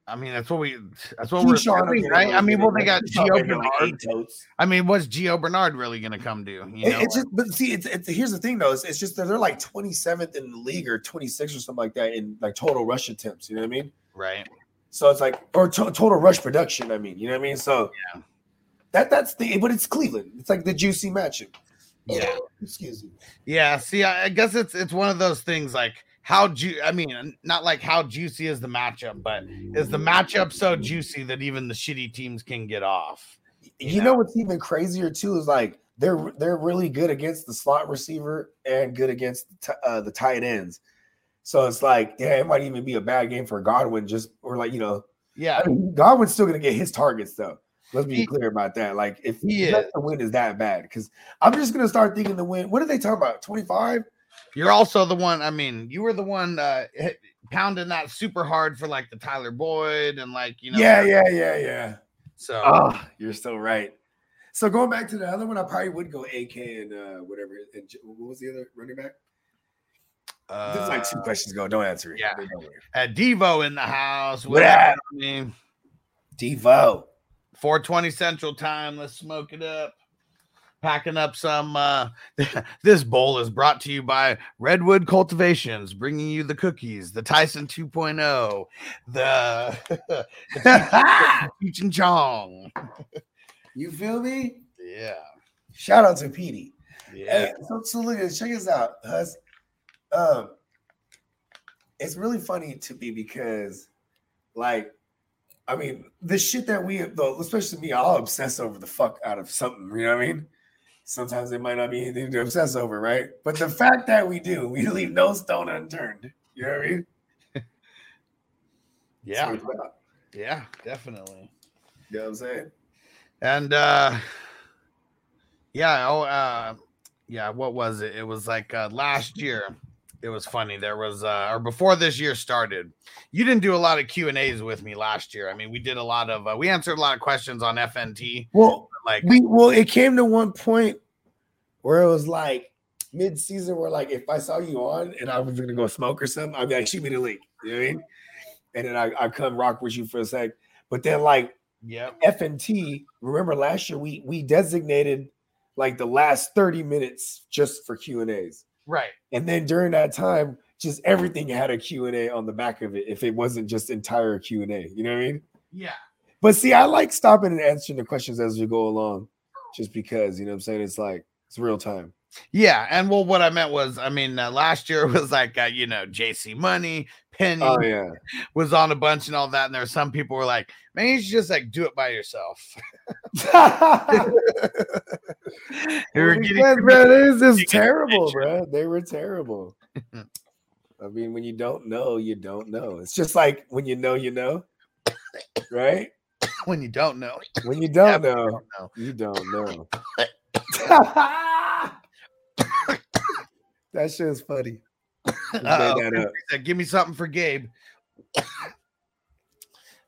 I mean, that's what we. That's what we're Keyshawn get right. I mean, well, they got Gio Bernard. I mean, what's Gio Bernard really gonna come do? You It- know, it's just, but see, it's, it's here's the thing though. It's, it's just that they're like 27th in the league or 26 or something like that in like total rush attempts. You know what I mean? right? So it's like or to- total rush production. I mean, you know what I mean? So Yeah. that that's the but it's Cleveland. It's like the juicy matchup. Yeah. Excuse me. Yeah, see, I, I guess it's it's one of those things like how ju- I mean, not like how juicy is the matchup, but is the matchup so juicy that even the shitty teams can get off? You know what's even crazier too is like they're they're really good against the slot receiver and good against the, t- uh, the tight ends. So it's like, yeah, it might even be a bad game for Godwin, just or like you know, Yeah, I mean, Godwin's still gonna get his targets though. Let's be He- clear about that. Like if if the win is that bad, because I'm just gonna start thinking the win. What are they talking about? 25? you're also the one. I mean, you were the one uh, pounding that super hard for like the Tyler Boyd and like you know. yeah, yeah, yeah, yeah. So Oh, you're still right. So going back to the other one, I probably would go AK and uh whatever. And what was the other running back? this is like two uh, questions ago. Don't answer it. yeah. Don't uh, Devo in the house. What What up? I mean, Devo. 420 Central Time. Let's smoke it up. Packing up some. uh This bowl is brought to you by Redwood Cultivations, bringing you the cookies, the Tyson 2.0, the, the Cheech and Chong. You feel me? Yeah, Shout out to Petey. yeah. Hey, so, so look at this. Check this out, Hus. Um, it's really funny to me because, like, I mean, the shit that we, though, especially me, I'll obsess over the fuck out of something. You know what I mean? Sometimes it might not be anything to obsess over, right? But the fact that we do, we leave no stone unturned. You know what I mean? Yeah, what it's about. yeah, definitely. You know what I'm saying? And uh yeah, oh uh yeah, what was it? It was like uh last year. It was funny. There was uh or before this year started. You didn't do a lot of Q&As with me last year. I mean, we did a lot of uh, we answered a lot of questions on FNT. Well, Like we well, it came to one point where it was like mid-season where like if I saw you on and I was gonna go smoke or something, I'd be like, shoot me the link. You know what I mean? And then I, I come rock with you for a sec. But then like yeah, FNT, remember last year we we designated like the last 30 minutes just for Q and A's. Right. And then during that time, just everything had a Q and A on the back of it if it wasn't just entire Q and A. You know what I mean? Yeah. But see, I like stopping and answering the questions as we go along, just because you know what I'm saying. It's like it's real time. Yeah, and well what I meant was I mean, uh, last year was like uh, you know, JC Money, Penny Oh yeah, was on a bunch and all that and there were some people were like, "Man, you should just like do it by yourself." They were getting bro, much- this is terrible, bro. They were terrible. I mean, when you don't know, you don't know. It's just like when you know, you know, right? when you don't know. When you don't Yeah, know, know. you don't know. that shit is funny. Just made Uh-oh, that up. said, Give me something for Gabe.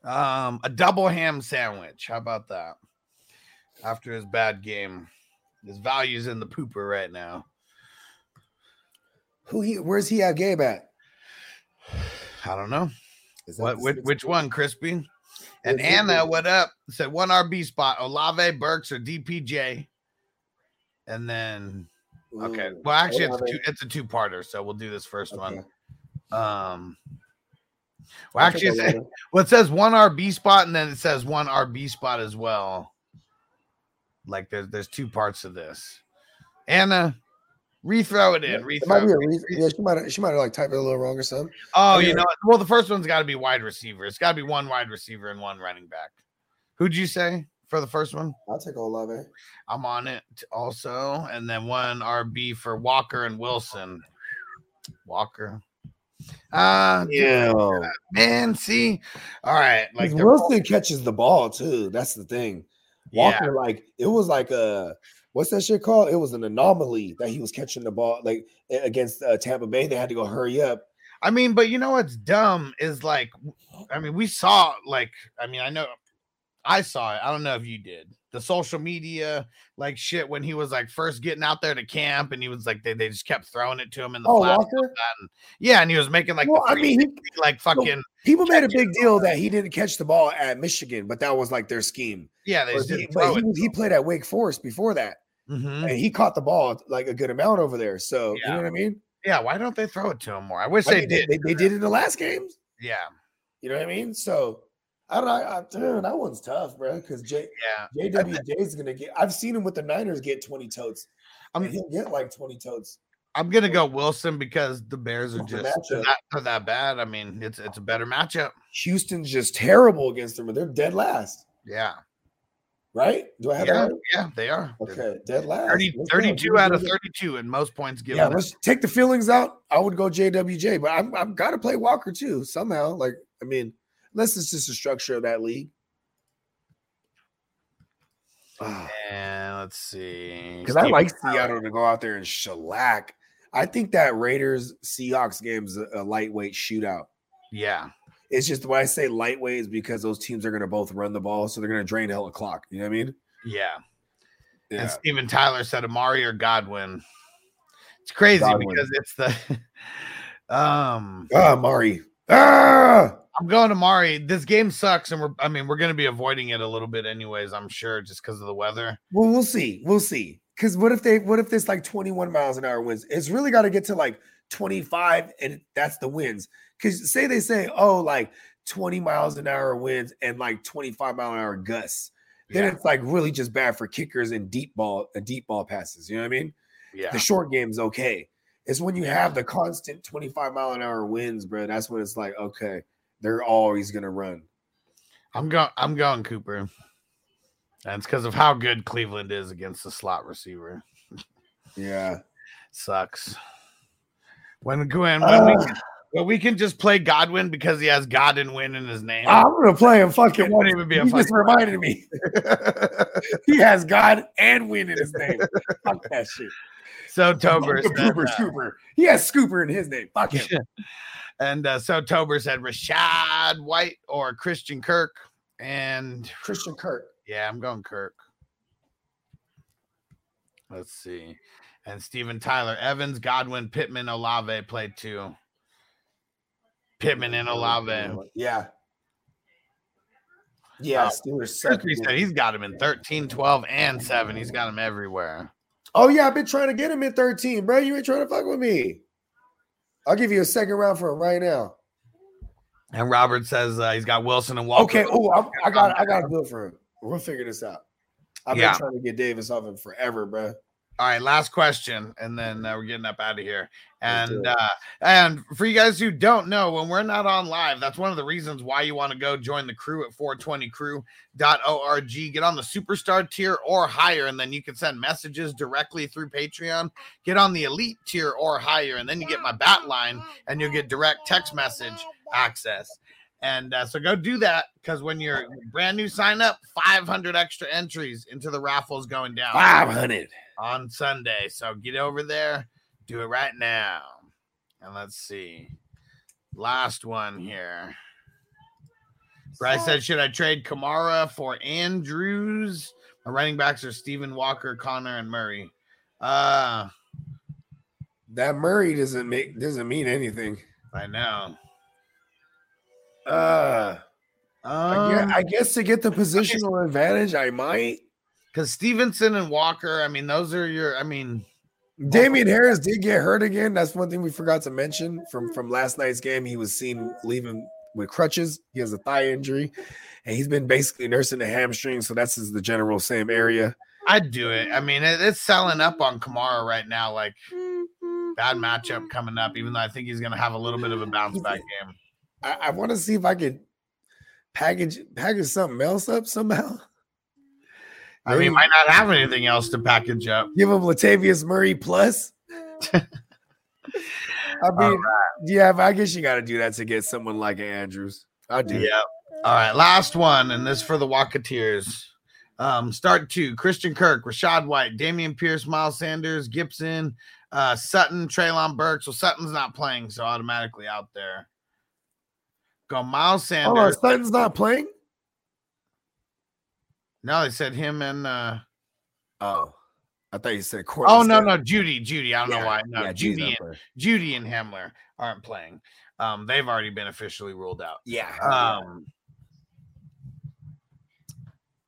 um, a double ham sandwich. How about that? After his bad game, his value's in the pooper right now. Who he? Where's he at? Gabe at? I don't know. Is that What which, which one, Crispy? And Is Anna, the- what up? Said one RB spot, Olave, Burks, or DPJ. And then okay. Well, actually, it's a two, it's a two-parter, so we'll do this first one. Um well, actually, it says, well, it says one RB spot, and then it says one RB spot as well. Like there's there's two parts of this. Anna, rethrow it in. It Rethrow. a re- Yeah, she might have, she might have like typed it a little wrong or something. Oh, Yeah. you know, well, the first one's got to be wide receiver. It's got to be one wide receiver and one running back. Who'd you say for the first one? I'll take Olave. I'm on it also, and then one RB for Walker and Wilson. Walker. Uh Yeah. man, see, all right, like Wilson catches the ball too. That's the thing. yeah, Walker, like it was like a what's that shit called? It was an anomaly that he was catching the ball like against uh, Tampa Bay. They had to go hurry up. I mean, but you know what's dumb is like, I mean, we saw like, I mean, I know I saw it. I don't know if you did the social media like shit when he was like first getting out there to camp and he was like they, they just kept throwing it to him in the Oh, flat. And- yeah, and he was making like Well, the I mean, he, like fucking people made a big deal that he didn't catch the ball at Michigan, but that was like their scheme. yeah, they he, didn't but he, he played at Wake Forest before that, Mhm. and he caught the ball like a good amount over there. So you know what I mean? Yeah, why don't they throw it to him more? I wish I they mean, did. They, they did in the last games. yeah, You know what I mean? So I don't know. I, I, dude, that one's tough, bro. Because J, yeah. JWJ is gonna get. I've seen him with the Niners get twenty totes. I'm- he'll get like twenty totes. I'm gonna go Wilson because the Bears are just not, that bad. I mean, it's it's a better matchup. Houston's just terrible against them, and they're dead last. Yeah, Right? Do I have yeah, that? Right? yeah, they are. They're Okay, dead last. 30, 32 out of 32 and most points given. Yeah, let's take the feelings out. I would go JWJ, but I'm I'm gotta play Walker too somehow. Like, I mean, unless it's just the structure of that league. Because and let's see. Because I like Seattle to go out there and shellac. I think that Raiders Seahawks game is a, lightweight shootout. Yeah, It's just why I say lightweight is because those teams are going to both run the ball, so they're going to drain hell of clock. You know what I mean? yeah. Yeah. And Steven Tyler said Amari or Godwin. It's crazy Godwin. because it's the um Ah, Mari. Ah, I'm going to Mari. This game sucks, and we're I mean, we're gonna be avoiding it a little bit anyways, I'm sure, just because of the weather. well, we'll see. We'll see. Because what if they? What if this like 21 miles an hour winds? It's really got to get to like 25, and that's the winds. Because say they say, oh, like 20 miles an hour winds and like 25 mile an hour gusts. Then Yeah, it's like really just bad for kickers and deep ball, uh, deep ball passes. You know what I mean? yeah. The short game's okay. It's when you have the constant 25 mile an hour winds, bro. That's when it's like, okay, they're always gonna run. I'm going I'm going Cooper. And it's because of how good Cleveland is against the slot receiver. Yeah. Sucks. When Gwen, when we Uh, can, well, we can just play Godwin because he has God and win in his name. I'm gonna play him fucking one. won't even be a You just fucking- reminded me. he has God and win in his name. Fuck that shit. So Tober said, Scooper, uh. He has Scooper in his name. Fuck him. and uh, so Tober said Rachaad White or Christian Kirk. And Christian Kirk. yeah, I'm going Kirk. Let's see. And Steven Tyler, Evans, Godwin, Pittman, Olave played two. Pittman and Olave. Yeah. Yeah, Uh, Steelers said he's got him in 13, 12, and 7. He's got him everywhere. Oh yeah, I've been trying to get him in 13, bro. You ain't trying to fuck with me. I'll give you a second round for him right now. And Robert says uh, he's got Wilson and Walker. Okay. Oh, I, I got I got a bill for him. We'll figure this out. I've Yeah. been trying to get Davis off him forever, bro. All right, last question, and then uh, we're getting up out of here. And uh, and for you guys who don't know, when we're not on live, that's one of the reasons why you want to go join the crew at 420crew.org. Get on the superstar tier or higher, and then you can send messages directly through Patreon. Get on the elite tier or higher, and then you get my bat line, and you'll get direct text message access. And uh, so go do that because when you're brand new sign up, 500 extra entries into the raffles going down Five hundred. on Sunday. So get over there, do it right now. And let's see. Last one here. Bryce said, Should I trade Kamara for Andrews? My running backs are Stephen Walker, Connor, and Murray. Uh, That Murray doesn't make doesn't mean anything. I know. Uh, I, Um, guess, I guess to get the positional advantage, I might. because Stevenson and Walker, I mean, those are your, I mean, Damien Harris did get hurt again. That's one thing we forgot to mention from from last night's game. He was seen leaving with crutches. He has a thigh injury, and he's been basically nursing the hamstring. So that's just the general same area. I'd do it. I mean, it, it's selling up on Kamara right now. Like, bad matchup coming up, even though I think he's going to have a little bit of a bounce back game. I, I want to see if I could package package something else up somehow. I mean, might not have anything else to package up. give him Latavius Murray plus. I mean, yeah, I guess you got to do that to get someone like Andrews. I do. Yeah. All right. Last one, and this for the Walketeers. Um, start two Christian Kirk, Rachaad White, Dameon Pierce, Miles Sanders, Gibson, uh, Sutton, Treylon Burks. Well, Sutton's not playing, so automatically out there. Go Miles Sanders. Oh, Sanders. Sutton's not playing. no, they said him and uh Oh, I thought you said Courtland. oh no, Sutton. no, Jeudy, Jeudy. I don't know why. No, yeah, Jeudy and. Jeudy and Hamler aren't playing. Um, they've already been officially ruled out. Yeah. Um,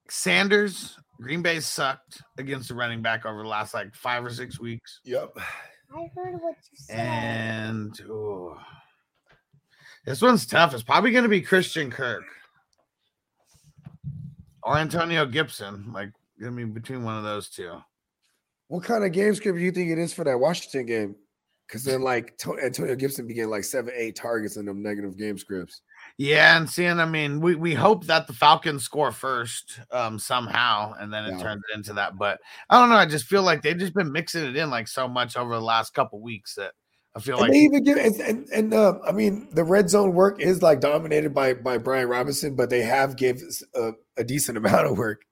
Sanders, Green Bay sucked against the running back over the last like five or six weeks. yep. I heard what you said. And oh, this one's tough. It's probably going to be Christian Kirk or Antonio Gibson. Like, I mean, between one of those two. What kind of game script do you think it is for that Washington game? Because then, like To- Antonio Gibson began like seven, eight targets in them negative game scripts. Yeah, and seeing, I mean, we, we hope that the Falcons score first um, somehow, and then it Yeah. turns into that. But I don't know. I just feel like they've just been mixing it in like so much over the last couple weeks that I feel And like they even give and and, and uh, I mean the red zone work is like dominated by by Brian Robinson, but they have give a, a decent amount of work.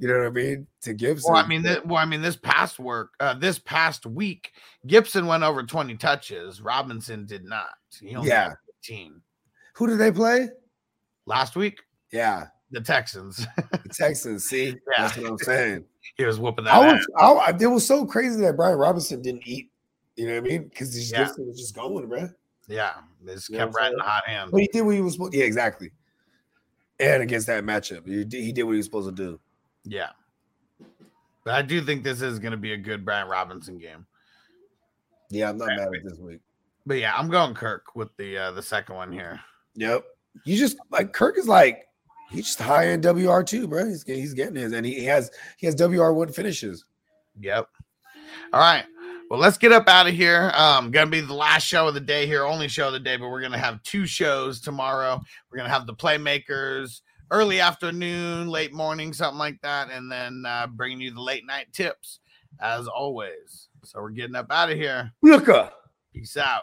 You know what I mean to Gibson. Well, I mean, th- well, I mean, this past work, uh, this past week, Gibson went over twenty touches. Robinson did not. He only Yeah. had fifteen who did they play? last week. Yeah, The Texans. the Texans. See, that's what I'm saying. he was whooping that. I was, I- it was so crazy that Brian Robinson didn't eat. You know what I mean? Because Yeah. Gibson was just going, bro. Yeah, they just kept right in the hot hand. But he did what he was supposed. Yeah, exactly. And against that matchup, he did, he did what he was supposed to do. Yeah, but I do think this is going to be a good Brian Robinson game. Yeah, I'm not mad at this week. But yeah, I'm going Kirk with the uh, the second one here. Yep. You just like Kirk is like he's just high in WR two, bro. He's, he's getting his, and he, he has he has WR one finishes. Yep. All right. Well, let's get up out of here. Um, gonna be the last show of the day here, only show of the day, but we're gonna have two shows tomorrow. We're gonna have the playmakers early afternoon, late morning, something like that, and then uh, bringing you the late night tips as always. So we're getting up out of here. Look up. Peace out.